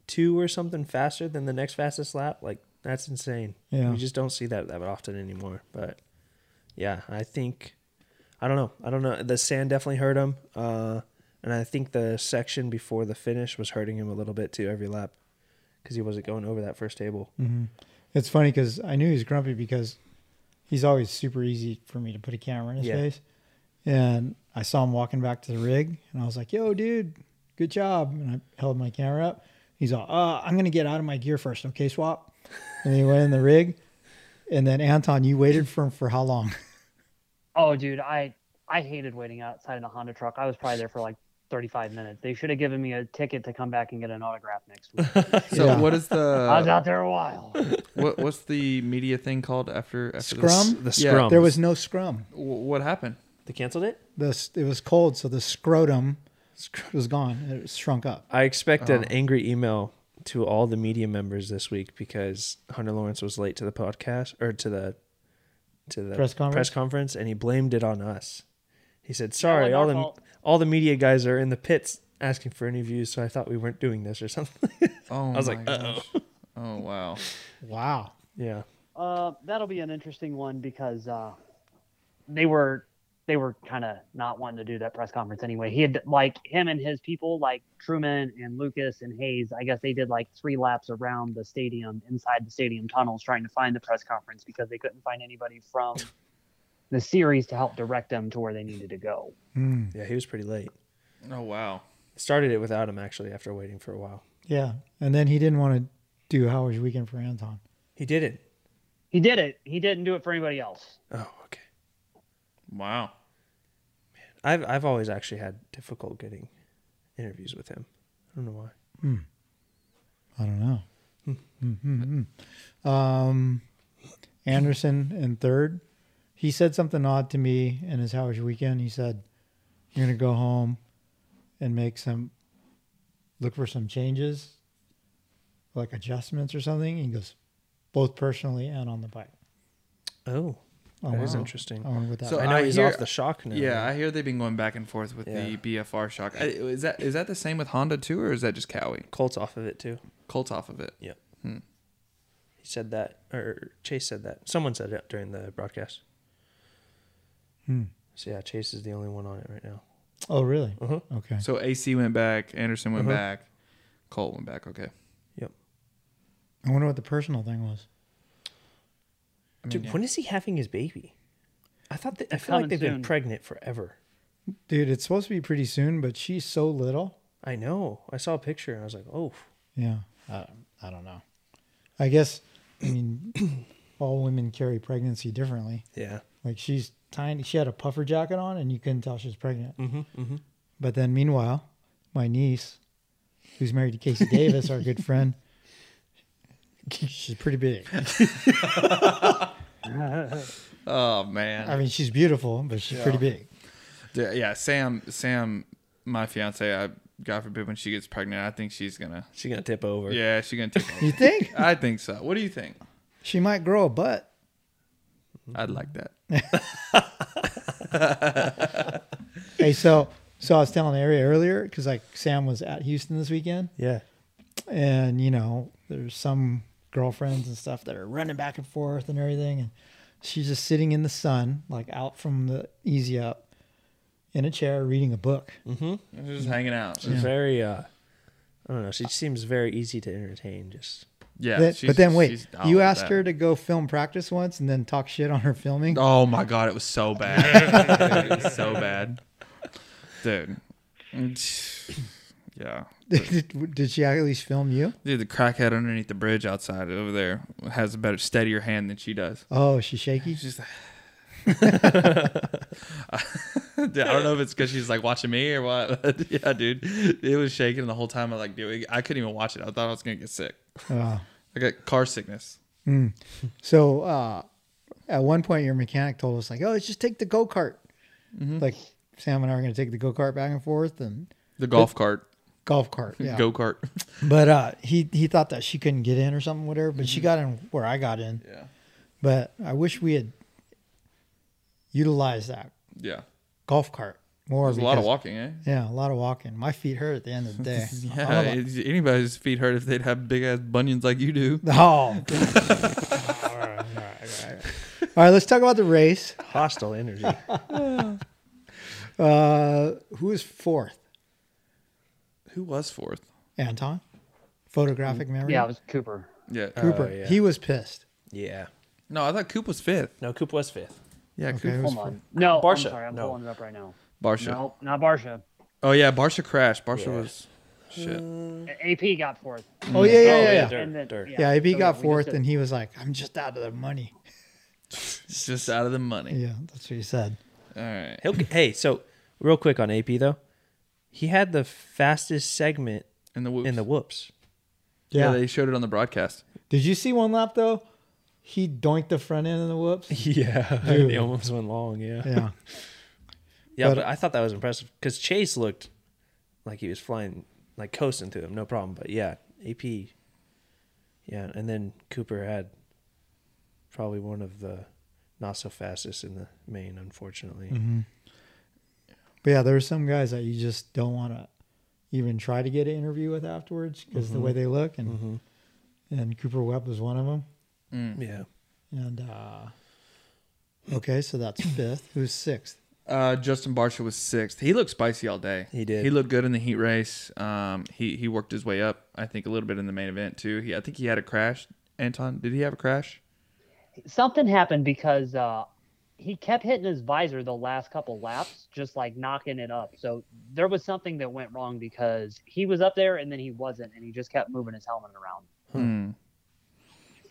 two or something faster than the next fastest lap. Like that's insane. Yeah. we just don't see that that often anymore. But yeah, I think I don't know. I don't know. The sand definitely hurt him, uh, and I think the section before the finish was hurting him a little bit too. Every lap. because he wasn't going over that first table. hmm It's funny because I knew he was grumpy because he's always super easy for me to put a camera in his Yeah. face. And I saw him walking back to the rig, and I was like, "Yo, dude, good job!" And I held my camera up. He's all, uh, "I'm gonna get out of my gear first, okay, swap." And he went in the rig, and then Anton, you waited for him for how long? [LAUGHS] Oh, dude, I I hated waiting outside in a Honda truck. I was probably there for like 35 minutes. They should have given me a ticket to come back and get an autograph next week. [LAUGHS] So Yeah. what is the? I was out there a while. [LAUGHS] what what's the media thing called after after Scrum? This? The Yeah. scrum. There was no scrum. W- What happened? They canceled it. The it was cold, so the scrotum was gone. It was shrunk up. I expect an Oh. angry email to all the media members this week because Hunter Lawrence was late to the podcast or to the to the Press conference? press conference, and he blamed it on us. He said, "Sorry, wasn't all our the fault. All the media guys are in the pits asking for interviews, so I thought we weren't doing this or something." [LAUGHS] Oh, I was my like, "Uh-oh." gosh. Oh wow. Wow. yeah, Uh, that'll be an interesting one because uh, they were they were kind of not wanting to do that press conference anyway. He had like him and his people, like Truman and Lucas and Hayes. I guess they did like three laps around the stadium, inside the stadium tunnels, trying to find the press conference because they couldn't find anybody from [LAUGHS] the series to help direct them to where they needed to go. Hmm. yeah, he was pretty late. Oh wow. Started it without him actually after waiting for a while. Yeah, and then he didn't want to do "How Howard's weekend for Anton. He did it. He did it. He didn't do it for anybody else. Oh, okay. Wow. Man, I've I've always actually had difficult getting interviews with him. I don't know why. I don't know. Mm-hmm. Um, Anderson in third. He said something odd to me in his Howard's weekend. He said, "You're gonna go home and make some, look for some changes, like adjustments or something." and He goes, both personally and on the bike. Oh, Oh, that is wow. interesting. I wonder that. So I know I he's hear- off the shock now. Yeah, I hear they've been going back and forth with Yeah. the BFR shock. I, is that is that the same with Honda too, or is that just Kawi? Colt's off of it too. Colts off of it. Yep. Hmm. He said that, or Chase said that. Someone said it during the broadcast. Hmm. So yeah, Chase is the only one on it right now. oh, really? Uh huh. Okay. So AC went back, Anderson went Uh-huh. back, Colt went back. Okay. Yep. I wonder what the personal thing was. I mean, Dude, yeah. when is he having his baby? I thought that, I feel like they've been soon. pregnant forever. Dude, it's supposed to be pretty soon, but she's so little. I know. I saw a picture and I was like, oh, Yeah, I, I don't know. I guess I mean [CLEARS THROAT] all women carry pregnancy differently. yeah. Like she's tiny. She had a puffer jacket on, and you couldn't tell she was pregnant. Mm-hmm. Mm-hmm. But then, meanwhile, my niece, who's married to Casey Davis, our good friend, she's pretty big. [LAUGHS] Oh man. I mean, she's beautiful, but she's pretty big. yeah, yeah, Sam. Sam, my fiance. I God forbid when she gets pregnant, I think she's gonna. She's gonna tip over. Yeah, she's gonna tip over. [LAUGHS] You think I think so. What do you think? she might grow a butt? I'd like that. [LAUGHS] Hey, so so I was telling Ari earlier because like Sam was at Houston this weekend. Yeah. and you know there's some girlfriends and stuff that are running back and forth and everything and she's just sitting in the sun like out from the easy up in a chair reading a book Mm-hmm. Just hanging out. She's very. uh I don't know. She seems very easy to entertain. Just Yeah, she's- but then wait you asked her to go film practice once and then talk shit on her filming Oh my god, it was so bad. [LAUGHS] it was so bad, dude. Yeah, [LAUGHS] did, did she at least film you dude. The crackhead underneath the bridge outside over there has a better, steadier hand than she does. oh she's shaky She's like, [LAUGHS] Dude, I don't know if it's because she's like watching me or what. Yeah, dude, it was shaking the whole time. I like, dude, I couldn't even watch it. I thought I was gonna get sick. Oh. I got car sickness. Mm. so uh at one point your mechanic told us like oh let's just take the go-kart Mm-hmm. like sam and i are going to take the go-kart back and forth and The golf cart, golf cart yeah go kart. [LAUGHS] But uh, he he thought that she couldn't get in or something, whatever. But she got in where I got in. Yeah, But I wish we had utilized that yeah. golf cart more. There's a lot of walking, eh? Yeah, a lot of walking. My feet hurt at the end of the day. [LAUGHS] Yeah, I'm a- it's- anybody's feet hurt if they'd have big ass bunions like you do. [LAUGHS] oh. [LAUGHS] all right, all right, all right. All right, let's talk about the race. hostile energy. Uh, who is fourth? Who was fourth? Anton. photographic memory. Yeah, it was Cooper. Yeah. Cooper. Oh, yeah. He was pissed. Yeah. no, I thought Coop was fifth. No, Coop was fifth. Yeah, Okay, Coop was was Hold on. No, Barcia, I'm sorry. I'm no. pulling it up right now. Barcia. No, not Barcia. Oh yeah, Barcia crashed. Barcia Yeah. was shit. Uh, AP got fourth. Oh yeah, yeah, yeah. yeah, yeah. Dirt, And then- dirt. Yeah, AP so, got fourth, and he was like, "I'm just out of the money." It's just out of the money. Yeah, that's what he said. All right. He'll, hey, so real quick on AP though, he had the fastest segment In the whoops. in the whoops. yeah. Yeah. they showed it on the broadcast. Did you see one lap though? He doinked the front end of the whoops. [LAUGHS] Yeah, Dude. [LAUGHS] he almost went long. Yeah, Yeah. [LAUGHS] yeah, But- but, I thought that was impressive because Chase looked like he was flying, like coasting to him, no problem. But yeah, AP, yeah, and then Cooper had probably one of the not so fastest in the main, unfortunately. hmm But yeah, there's some guys that you just don't want to even try to get an interview with afterwards because the way they look, and Mhm. and Cooper Webb was one of them. Mm. Yeah, And uh okay, so that's fifth. Who's sixth? Uh, Justin Barcia was sixth. He looked spicy all day. He did. He looked good in the heat race. Um, he he worked his way up. I think a little bit in the main event too. He I think he had a crash. Anton, did he have a crash? Something happened because uh, he kept hitting his visor the last couple laps, just like knocking it up. So there was something that went wrong because he was up there and then he wasn't, and he just kept moving his helmet around. Hmm.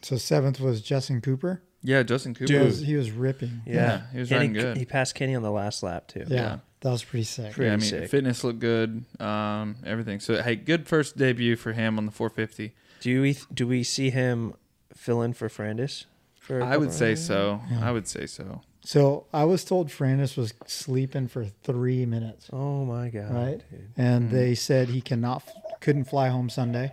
So seventh was Justin Cooper. Yeah, Justin Cooper. He Dude. was, he was ripping. yeah, Yeah, he was And riding good. He passed Kenny on the last lap too. Yeah, Yeah. that was pretty sick. Pretty yeah, I mean, sick. fitness looked good. Um, everything. So hey, good first debut for him on the 450. Do we do we see him fill in for Ferrandis? For a I would say so. Yeah. I would say so. So I was told Ferrandis was sleeping for three minutes, Oh my god! right? dude. And Mm-hmm. they said he cannot, couldn't fly home Sunday,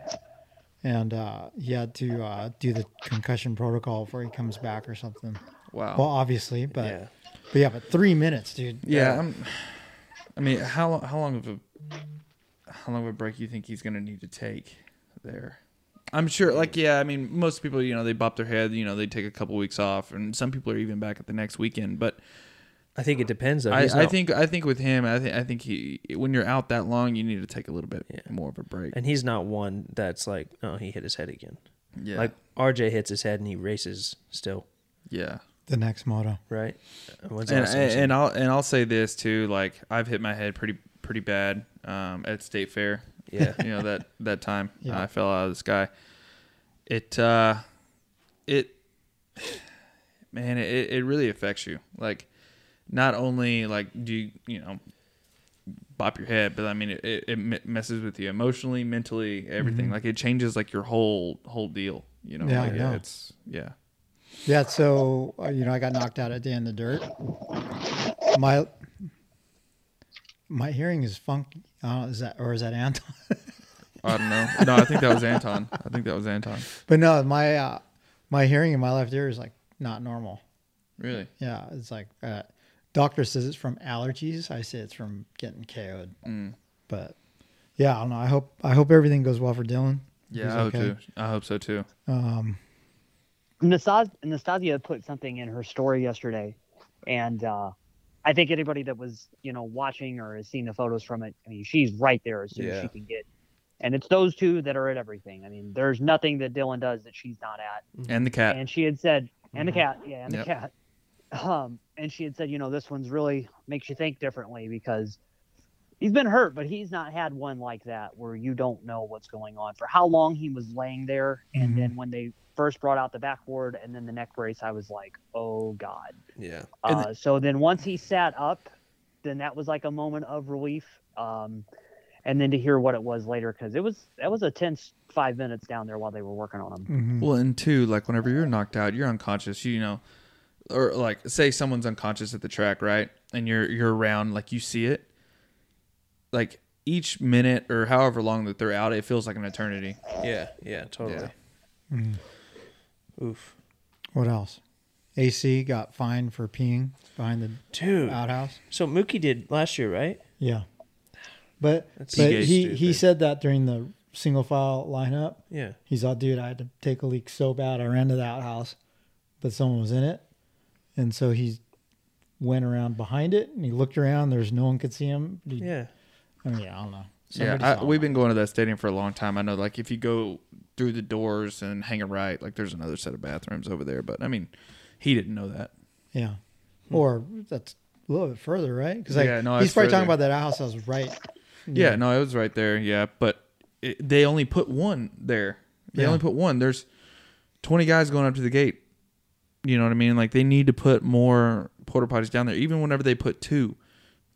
and uh, he had to uh, do the concussion protocol before he comes back or something. Wow. Well, obviously, but yeah. but yeah, but three minutes, dude. yeah. I'm, I mean, how how long of a how long of a break you think he's gonna need to take there? I'm sure. Like, yeah. I mean, most people, you know, they bop their head. You know, they take a couple weeks off, and some people are even back at the next weekend. But I think it depends. Though. I, I not- think I think with him, I think I think he when you're out that long, you need to take a little bit Yeah. more of a break. and he's not one that's like, oh, he hit his head again. yeah, Like RJ hits his head and he races still, yeah. The next moto. right? When's And, last and, and I'll and I'll say this too. Like I've hit my head pretty pretty bad um, at State Fair. yeah, [LAUGHS] you know that that time Yeah. I fell out of the sky. It uh, it [SIGHS] man, it it really affects you. Like not only like do you you know bop your head, but I mean it it, messes with you emotionally, mentally, everything. Like it changes like your whole whole deal. You know, Yeah, like I know. it's yeah. Yeah, so uh, you know, I got knocked out at the end of the dirt. My my hearing is funky. Uh, is that or is that Anton? [LAUGHS] I don't know. No, I think that was Anton. I think that was Anton. but no, my uh, my hearing in my left ear is like not normal. Really? Yeah, it's like uh, doctor says it's from allergies. I say it's from getting KO'd. Mm. But yeah, I don't know. I hope I hope everything goes well for Dylan. Yeah, He's I hope okay. too. I hope so too. Um, Nastas- Nastasia put something in her story yesterday, and uh, I think anybody that was you know watching or has seen the photos from it, I mean, she's right there as soon as she can get. And it's those two that are at everything. I mean, there's nothing that Dylan does that she's not at. And the cat. And she had said, and the Mm-hmm. cat, yeah, and Yep. the cat. Um, and she had said, you know, this one's really makes you think differently because he's been hurt, but he's not had one like that where you don't know what's going on for how long he was laying there. And Mhm. then when they first brought out the backboard and then the neck brace, I was like, oh God. yeah. And Uh, so then once he sat up, then that was like a moment of relief. Um, and then to hear what it was later, because it was that was a tense five minutes down there while they were working on him. Mm-hmm. Well, and two, like whenever you're knocked out, you're unconscious. You know, or like say someone's unconscious at the track, right? And you're you're around, like you see it. Like each minute or however long that they're out, it feels like an eternity. Yeah, yeah, totally. Mhm. Oof, What else? AC got fined for peeing behind the dude. outhouse. So Mookie did last year, right? Yeah, but That's but Seagate's he he said that during the single file lineup. Yeah. He's all, dude, I had to take a leak so bad. I ran to the outhouse, but someone was in it. And so he went around behind it and he looked around. There's no one could see him. He, Yeah. I mean, yeah, I don't know. Yeah, I, we've been going to that stadium for a long time. I know, like if you go through the doors and hang a right, like there's another set of bathrooms over there. But I mean, he didn't know that. Yeah. Hmm. Or that's a little bit further, right? Because like Yeah, no, he's it's probably talking about that house that was right. Yeah, no, it was right there. Yeah, but it, they only put one there. They Yeah. only put one. There's 20 guys going up to the gate. You know what I mean? Like they need to put more porta potties down there. Even whenever they put two,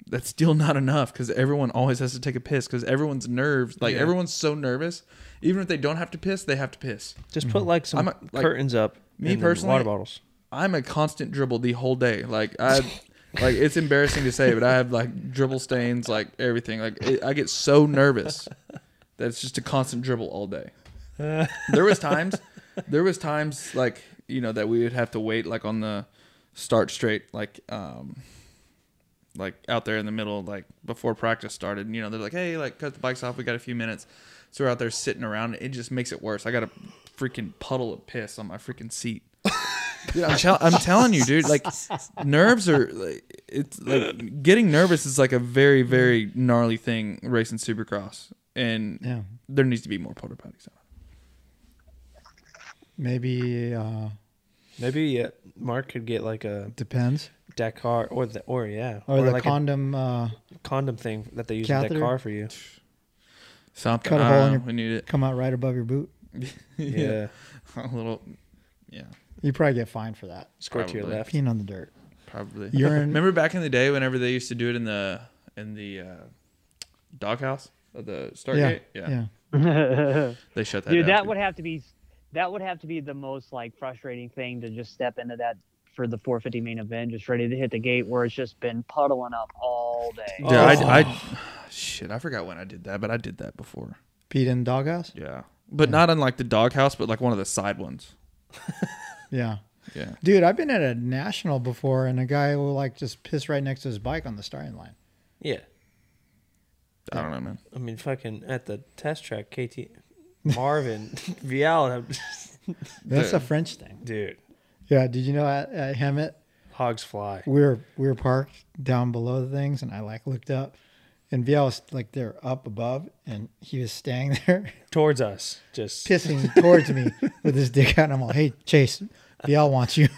that's still not enough because everyone always has to take a piss because everyone's nerves. Like Yeah. everyone's so nervous. Even if they don't have to piss, they have to piss. Just mm-hmm. put like some a- like, curtains up. me and personally- water bottles. I'm a constant dribble the whole day. Like I, [LAUGHS] like it's embarrassing to say, but I have like dribble stains, like everything. Like it, I get so nervous that it's just a constant dribble all day. [LAUGHS] there was times, there was times like you know that we would have to wait like on the start straight, like um, like out there in the middle, like before practice started. And, you know they're like, hey, like cut the bikes off. We got a few minutes, so we're out there sitting around. It just makes it worse. I got a freaking puddle of piss on my freaking seat. [LAUGHS] Dude, I'm, tell- I'm telling you, dude. Like, nerves are like it's like getting nervous is like a very, very gnarly thing racing Supercross, and Yeah. there needs to be more porta potties. out. Maybe uh Maybe uh, Mark could get like a depends. Dakar or the or yeah Or, the like condom uh a condom thing that they use in Catheter? Dakar for you. Something. cut a I hole don't in know, your We need it. come out right above your boot. [LAUGHS] Yeah, [LAUGHS] a little. Yeah, You probably get fined for that. squirt to your Probably. left. Peeing on the dirt. probably. Urine. [LAUGHS] Remember back in the day, whenever they used to do it in the in the uh, doghouse of the Stargate. Yeah. Yeah. they shut that. Dude, down that too. would have to be that would have to be the most like frustrating thing to just step into that for the 450 main event, just ready to hit the gate where it's just been puddling up all day. Dude, I, Oh. I, shit, I forgot when I did that, but I did that before. Peed in doghouse? Yeah, but not in like the doghouse, but like one of the side ones. [LAUGHS] Yeah. Yeah. Dude, I've been at a national before and a guy will like just piss right next to his bike on the starting line. Yeah, I don't know, man. I mean, fucking at the test track, KT Marvin [LAUGHS] Vialle, [LAUGHS] That's a French thing. dude, Yeah. Did you know at, at Hemet hogs fly. we were we were parked down below the things and I like looked up and Vialle was like there up above and he was staying [LAUGHS] there towards us. Just pissing towards me with his dick out and I'm like, Hey Chase, Vialle wants you.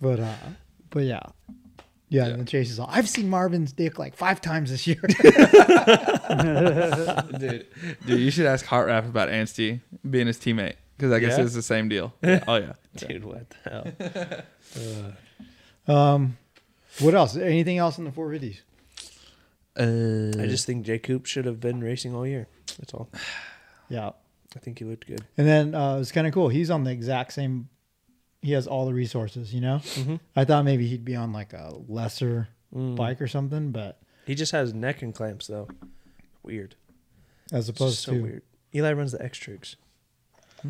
but uh but yeah. Yeah, and then Chase is all, I've seen Marvin's dick like five times this year. [LAUGHS] dude, dude, you should ask Heart Rap about Anstie being his teammate because I guess Yeah? it's the same deal. Yeah. Oh yeah, [LAUGHS] dude, what the hell? [LAUGHS] um what else? Anything else in the four fifties? Uh, I just think Jay Coop should have been racing all year. That's all. [SIGHS] Yeah. I think he looked good. And then uh, was kind of cool. He's on the exact same. He has all the resources, you know. Mm-hmm. I thought maybe he'd be on like a lesser Mm. bike or something, but He just has neck and clamps though. Weird. as opposed so to weird. Eli runs the X Trigs.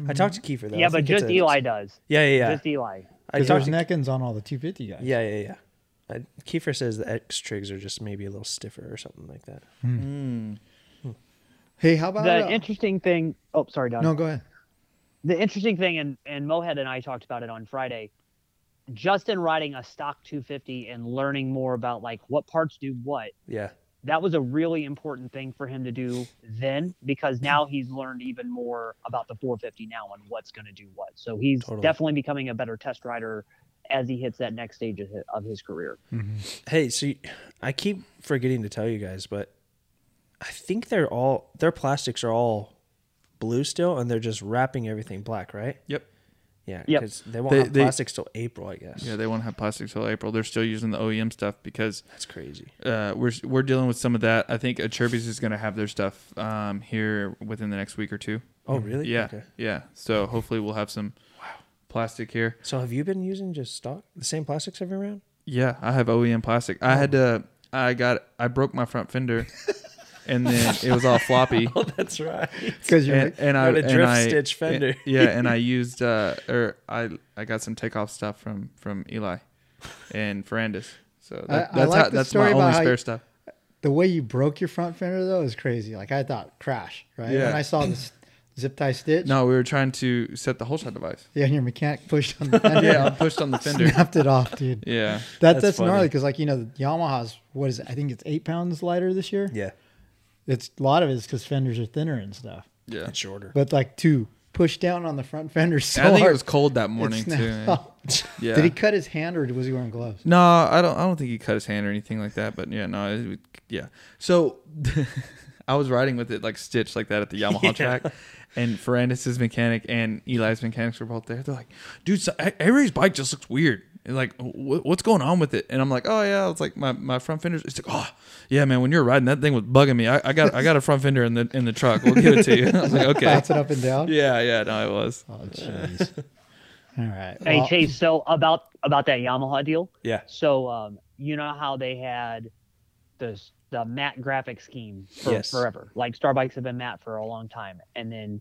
I talked to Kiefer though. Yeah, but just a- Eli does. Yeah, yeah, yeah. Just Eli. I because talked there's to Nekens on all the 250 guys. Yeah, yeah, yeah. I, Kiefer says the X Trigs are just maybe a little stiffer or something like that. Hey, how about The uh, interesting thing. Oh, sorry, Don. no? Go ahead. The interesting thing, and and Mohead and I talked about it on Friday. Just in riding a stock 250 and learning more about like what parts do what, Yeah. that was a really important thing for him to do then because now he's learned even more about the 450 now and what's going to do what. So he's Totally. definitely becoming a better test rider as he hits that next stage of his, of his career. Mm-hmm. Hey, so you, I keep forgetting to tell you guys, but I think they're all their plastics are all blue still, and they're just wrapping everything black, right? Yep. Yeah. Yep. Because they won't They- have they- plastics till April, I guess. Yeah, they won't have plastic till April. They're still using the OEM stuff because That's crazy. uh, we're we're dealing with some of that. I think Chirby's is going to have their stuff um, here within the next week or two. Oh, really? Yeah, Okay. yeah. So hopefully we'll have some plastic here. So have you been using just stock, the same plastics every round? Yeah, I have OEM plastic. I had to. I got. I broke my front fender, [LAUGHS] and then it was all floppy. [LAUGHS] Oh, that's right. Because you're and, and I Got a and drift I- stitch fender. yeah, and I [LAUGHS] used uh, or I I got some takeoff stuff from from Eli and Ferrandis. So that, I that's like how, that's story my about only how spare you- stuff. the way you broke your front fender though is crazy. Like I thought crash, right? Yeah. When I saw this zip tie stitch. No, we were trying to set the whole shot device. Yeah, and your mechanic pushed on [LAUGHS] the fender. Yeah, I pushed on the fender. Snapped it off, dude. Yeah. That, That's that's, funny. gnarly because, like, you know, the Yamaha's, what is it? I think it's eight pounds lighter this year. Yeah. It's a lot of it is because fenders are thinner and stuff. Yeah. It's shorter. But, like, to push down on the front fender so I think hard, it was cold that morning too. [LAUGHS] Yeah. Did he cut his hand or was he wearing gloves? No, I don't. I don't think he cut his hand or anything like that. But yeah, no, it, yeah. So [LAUGHS] I was riding with it like stitched like that at the [LAUGHS] Yamaha track, and Ferrandis' mechanic and Eli's mechanics were both there. They're like, "Dude, so, Avery's bike just looks weird." And like, what's going on with it? And I'm like, "Oh yeah, it's like my, my front fender. It's like, "Oh yeah, man, when you're riding that thing was bugging me. I, I got I got a front fender in the in the truck. We'll give it to you." [LAUGHS] I was like, "Okay." Bounce it up and down? Yeah, yeah, no, it was. Oh, jeez. All right. Hey Well, Chase, so about about that Yamaha deal. Yeah. So um, you know how they had the the matte graphic scheme for Yes. forever. Like Star Bikes have been matte for a long time, and then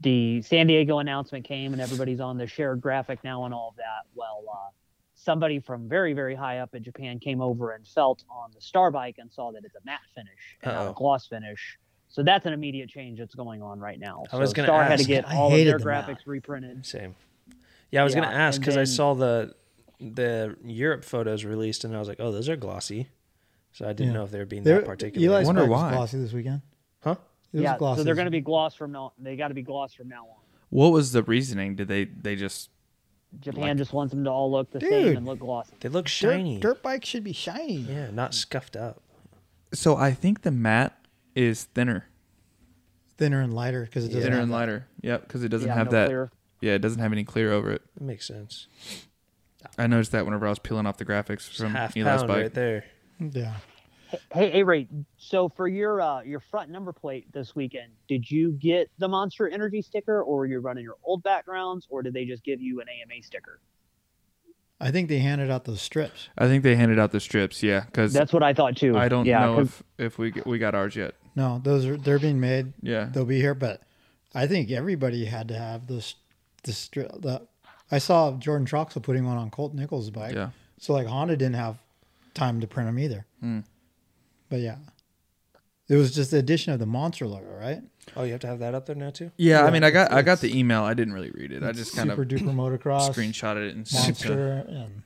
the San Diego announcement came, and everybody's on the shared graphic now and all of that. Well, uh, somebody from very very high up in Japan came over and felt on the Star Bike and saw that it's a matte finish and not a gloss finish. So that's an immediate change that's going on right now. I was So gonna Star had to ask. get I all of hated their the graphics matte. reprinted. Same. Yeah, I was Yeah, gonna ask because I saw the the Europe photos released, and I was like, oh, those are glossy. So I didn't Yeah. know if they were being They're- that particular. Eli's wonder why. glossy this weekend. Huh? It was yeah, glossy so they're going to be gloss from now. They got to be gloss from now on. What was the reasoning? Did they they just Japan just wants them to all look the Dude. same and look glossy. They look shiny. dirt bikes should be shiny. Yeah, not scuffed up. So I think the matte is thinner, Thinner and lighter because it doesn't thinner have and that- lighter. Yep, because it doesn't Yeah, have no that. clear. Yeah, it doesn't have any clear over it. That makes sense. I noticed that whenever I was peeling off the graphics from half Eli's bike. right there. Yeah. Hey, hey, Ray. So for your uh, your front number plate this weekend, did you get the Monster Energy sticker, or were you running your old backgrounds, or did they just give you an AMA sticker? I think they handed out those strips. I think they handed out the strips. Yeah, because That's what I thought too. I don't yeah, know 'cause- if if we we got ours yet. No, those are they're being made. Yeah. They'll be here, but I think everybody had to have this the strip. The I saw Jordan Troxel putting one on Colt Nichols' bike. Yeah. So like Honda didn't have time to print them either. Hmm. But yeah, it was just the addition of the monster logo, right? Oh, you have to have that up there now too. Yeah, I mean, I got I got the email. I didn't really read it. I just kind Super of duper motocross screenshotted it and sent it monster and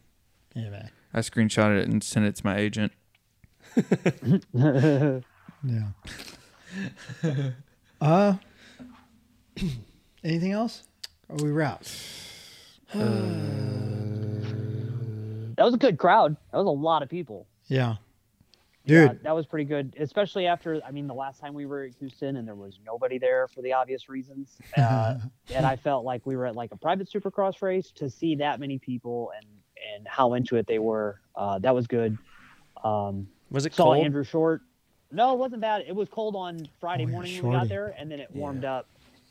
anyway. I screenshotted it and sent it to my agent. [LAUGHS] Yeah. [LAUGHS] uh, anything else? Are we wrapped? that was a good crowd. That was a lot of people. Yeah. Yeah, Dude, that was pretty good, especially after. I mean, the last time we were at Houston and there was nobody there for the obvious reasons, uh, [LAUGHS] and I felt like we were at like a private Supercross race. To see that many people and and how into it they were, uh, that was good. Um, Was it saw cold? Andrew Short. No, it wasn't bad. It was cold on Friday Oh, yeah, morning when we got there, and then it warmed up.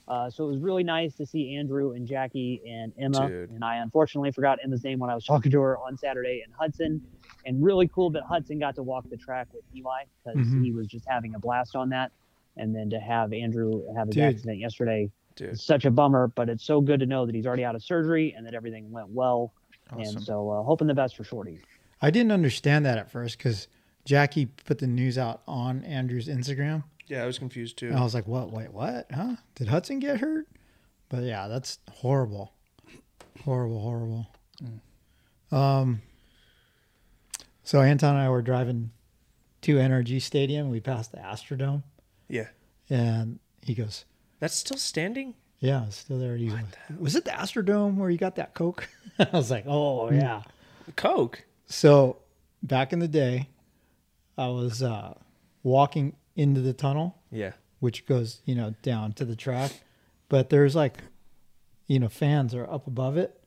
Uh, so it was really nice to see Andrew and Jackie and Emma. Dude. And I unfortunately forgot Emma's name when I was [LAUGHS] talking to her on Saturday. And Hudson, and really cool that Hudson got to walk the track with Eli because Mhm. he was just having a blast on that. And then to have Andrew have his Dude. accident yesterday, Dude. such a bummer. But it's so good to know that he's already out of surgery and that everything went well. Awesome. And so uh, hoping the best for Shorty. I didn't understand that at first because Jackie put the news out on Andrew's Instagram. Yeah, I was confused too. And I was like, what? Wait, what? Huh? Did Hudson get hurt? But yeah, that's horrible. Horrible, horrible. Um, so Anton and I were driving to NRG Stadium. We passed the Astrodome, Yeah, and he goes, that's still standing. "Yeah, it's still there." He's like, "Was it the Astrodome where you got that Coke?" [LAUGHS] I was like, "Oh yeah." Coke. So back in the day, I was uh, walking into the tunnel, Yeah. which goes, you know, down to the track. But there's like, you know, fans are up above it,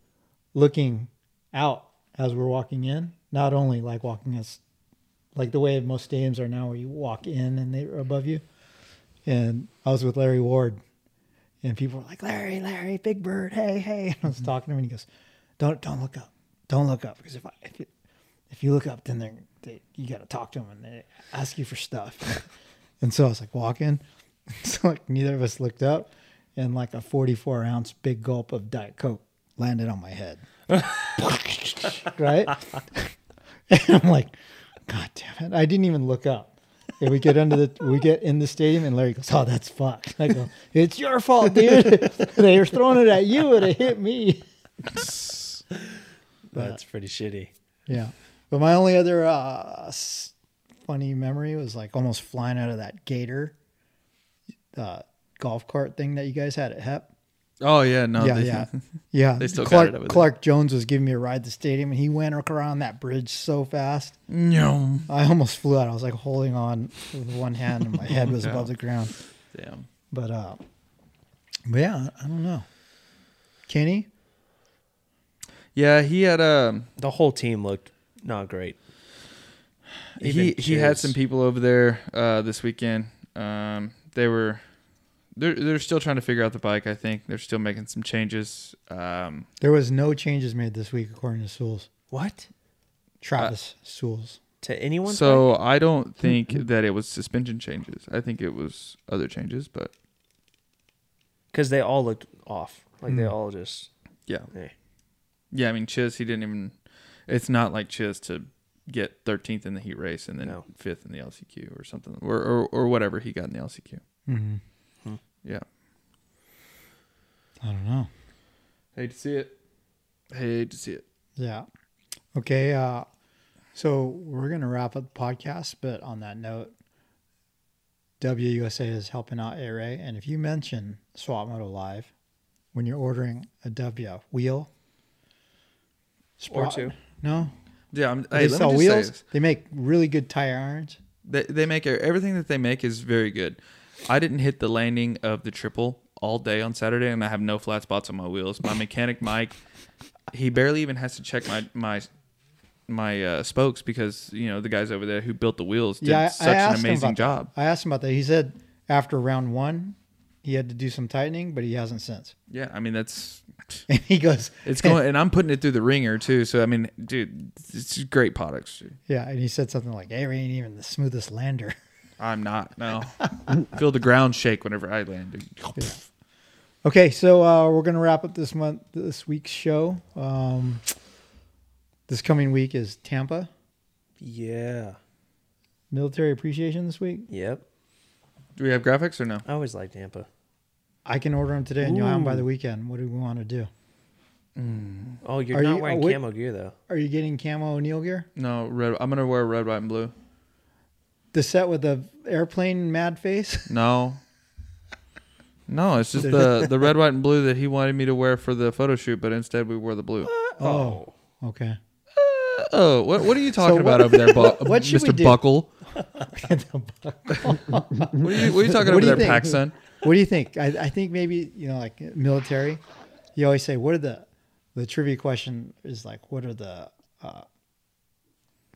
looking out as we're walking in. Not only like walking us, like the way most stadiums are now, where you walk in and they're above you. And I was with Larry Ward, and people were like, "Larry, Larry, Big Bird, hey, hey!" And I was mm-hmm. talking to him, and he goes, "Don't, don't look up, don't look up, because if I, if you, if you look up, then they're, they, you got to talk to them and they ask you for stuff." And so I was like walking, [LAUGHS] so like neither of us looked up, and like a 44 ounce big gulp of Diet Coke landed on my head, [LAUGHS] right? [LAUGHS] and I'm like, God damn it! I didn't even look up. And we get under the we get in the stadium and Larry goes, "Oh, that's fucked." I go, "It's your fault, dude. they were throwing it at you and it hit me." That's pretty shitty. Yeah. But my only other uh, funny memory was like almost flying out of that gator uh, golf cart thing that you guys had at HEP. Oh yeah, no, yeah, they, yeah, [LAUGHS] yeah. They still got Clark, it over there. Clark Jones was giving me a ride to the stadium, and he went around that bridge so fast. No. I almost flew out. I was like holding on with one hand, and my [LAUGHS] head was Yeah. above the ground. Damn. But uh, but yeah, I don't know. Kenny, Yeah, he had um The whole team looked not great. He Even he had some people over there uh this weekend. Um they were they're they're still trying to figure out the bike, I think. They're still making some changes. Um there was no changes made this week according to Sewell's. What? Travis Sewell's. To anyone? so I don't think that it was suspension changes. I think it was other changes, but Because they all looked off. Like they Hmm. all just. yeah. eh. Yeah, I mean Chiz he didn't even it's not like Chiz to get 13th in the heat race and then No. 5th in the LCQ or something or or, or whatever he got in the LCQ. Mm-hmm. Yeah. I don't know. Hate to see it. Hate to see it. Yeah. Okay. Uh, so we're gonna wrap up the podcast, but on that note, WUSA is helping out A Ray, and if you mention Swap Moto Live when you're ordering a W wheel, Or two. no, Yeah, I'm, they hey, let sell me just say wheels. They make really good tire irons. They, they make everything that they make is very good. I didn't hit the landing of the triple all day on Saturday, and I have no flat spots on my wheels. My mechanic Mike, he barely even has to check my my my uh, spokes because you know the guys over there who built the wheels did yeah, I, such I an amazing job. That. I asked him about that. He said after round one, he had to do some tightening, but he hasn't since. Yeah, I mean that's [LAUGHS] And he goes, it's going, [LAUGHS] and I'm putting it through the ringer too. So I mean, dude, it's great products. Dude. yeah, and he said something like, "A Ray ain't even the smoothest lander." [LAUGHS] I'm not no. Feel the ground shake whenever I land. Dude. Okay, so uh, we're gonna wrap up this month, this week's show. Um, this coming week is Tampa Yeah. Military Appreciation this week. Yep. Do we have graphics or no? I always like Tampa. I can order them today, and you'll have them by the weekend. What do we want to do? Mm. Oh, you're Are not you- wearing oh, wait. camo gear though. Are you getting camo O'Neill gear? No red. I'm gonna wear red, white, and blue. The set with the airplane mad face. [LAUGHS] No. No, it's just the the red, white, and blue that he wanted me to wear for the photo shoot, but instead we wore the blue. Oh, oh, okay. Uh, oh, what what are you talking So about what- over there, Bu- [LAUGHS] what should we Mr. do? Buckle? What are you what are you talking What over do you there, think? Paxson? What do you think? I, I think maybe you know, like military. You always say, "What are the?" The trivia question is like, "What are the uh,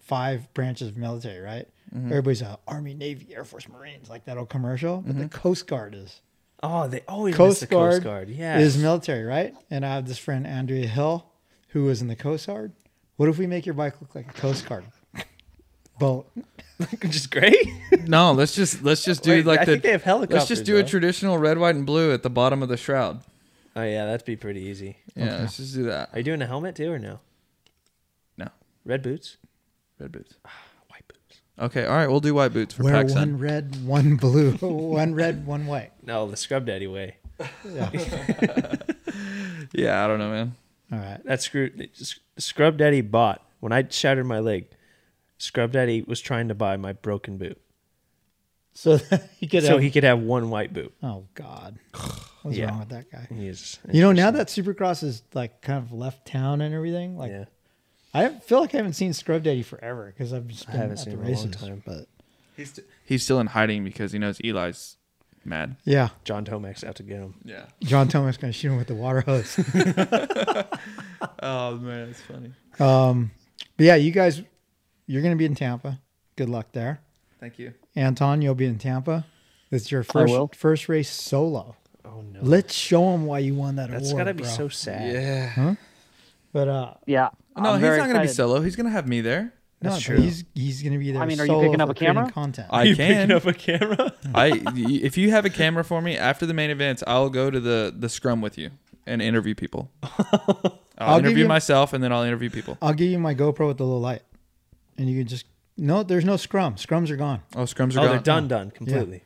five branches of military?" Right? Mm-hmm. Everybody's uh, Army, Navy, Air Force, Marines, like that old commercial. But the Mm-hmm. Coast Guard is Oh, they always miss Coast the Guard, Coast Guard. Yeah. is military, right? And I have this friend Andrea Hill, who was in the Coast Guard. What if we make your bike look like a Coast Guard boat? [LAUGHS] just great. No, let's just let's just do Wait, like I the think they have helicopters. let's just do a though. traditional red, white, and blue at the bottom of the shroud. Oh yeah, that'd be pretty easy. Yeah, let's just do that. Are you doing a helmet too or no? No. Red boots. Red boots. Ah, white boots. Okay, all right, we'll do white boots for Wear Paxson. one red, one blue, [LAUGHS] one red, one white. No, the scrub daddy way. [LAUGHS] Yeah, I don't know, man. All right. That screw scrub daddy bought when I shattered my leg. Scrub daddy was trying to buy my broken boot, So [LAUGHS] he could so have, he could have one white boot. Oh God, [SIGHS] what's Yeah. wrong with that guy? He is. You know, now that Supercross is like kind of left town and everything, like yeah, I feel like I haven't seen Scrub Daddy forever because I've just I been haven't at seen the him in a long time. But He's st- he's still in hiding because he knows Eli's mad. yeah, John Tomac's out to get him. Yeah. John Tomac's gonna shoot him with the water hose. [LAUGHS] [LAUGHS] Oh man, it's funny. um, but yeah, you guys, you're gonna be in Tampa. Good luck there, Thank you. Anton. You'll be in Tampa. It's your first first race solo. Oh no, Let's show him why you won that that's award. That's gotta be bro. so sad. Yeah. But uh, Yeah. No, I'm he's not gonna be solo. He's gonna have me there. That's but true. he's he's gonna be there. I mean, are you picking up a creating camera? Content. I you can. picking up a camera? [LAUGHS] I if you have a camera for me after the main events, I'll go to the the scrum with you and interview people. [LAUGHS] I'll, I'll interview you- myself and then I'll interview people. I'll give you my GoPro with the little light, and you can just No, there's no scrum. Scrums are gone. Oh, scrums are Oh, gone. they're done, done completely.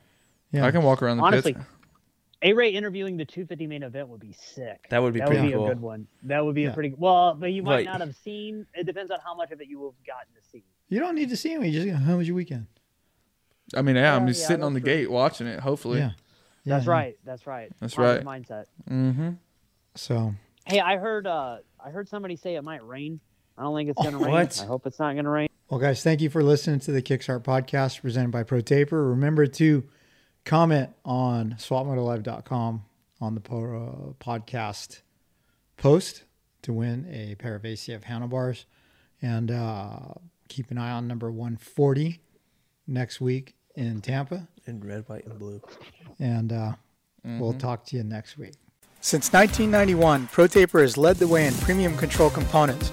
Yeah. I can walk around the Honestly, pits. A Ray interviewing the 250 main event would be sick. That would be that pretty would be cool. a good one. That would be Yeah. a pretty well, but you might Right. not have seen. It depends on how much of it you have gotten to see. You don't need to see him. You just how was your weekend? I mean, yeah, I'm just yeah, sitting on the true. gate watching it. Hopefully. Yeah. Yeah, That's yeah. right. That's right. That's Positive right. Mindset. Mm-hmm. So Hey, I heard. uh I heard somebody say it might rain. I don't think it's gonna rain. What? I hope it's not gonna rain. Well, guys, thank you for listening to the Kickstart podcast presented by ProTaper. Remember to comment on swapmotolive.com on the po- uh, podcast post to win a pair of ACF handlebars. And uh, keep an eye on number 140 next week in Tampa. In red, white, and blue. And uh, we'll talk to you next week. Since 1991, ProTaper has led the way in premium control components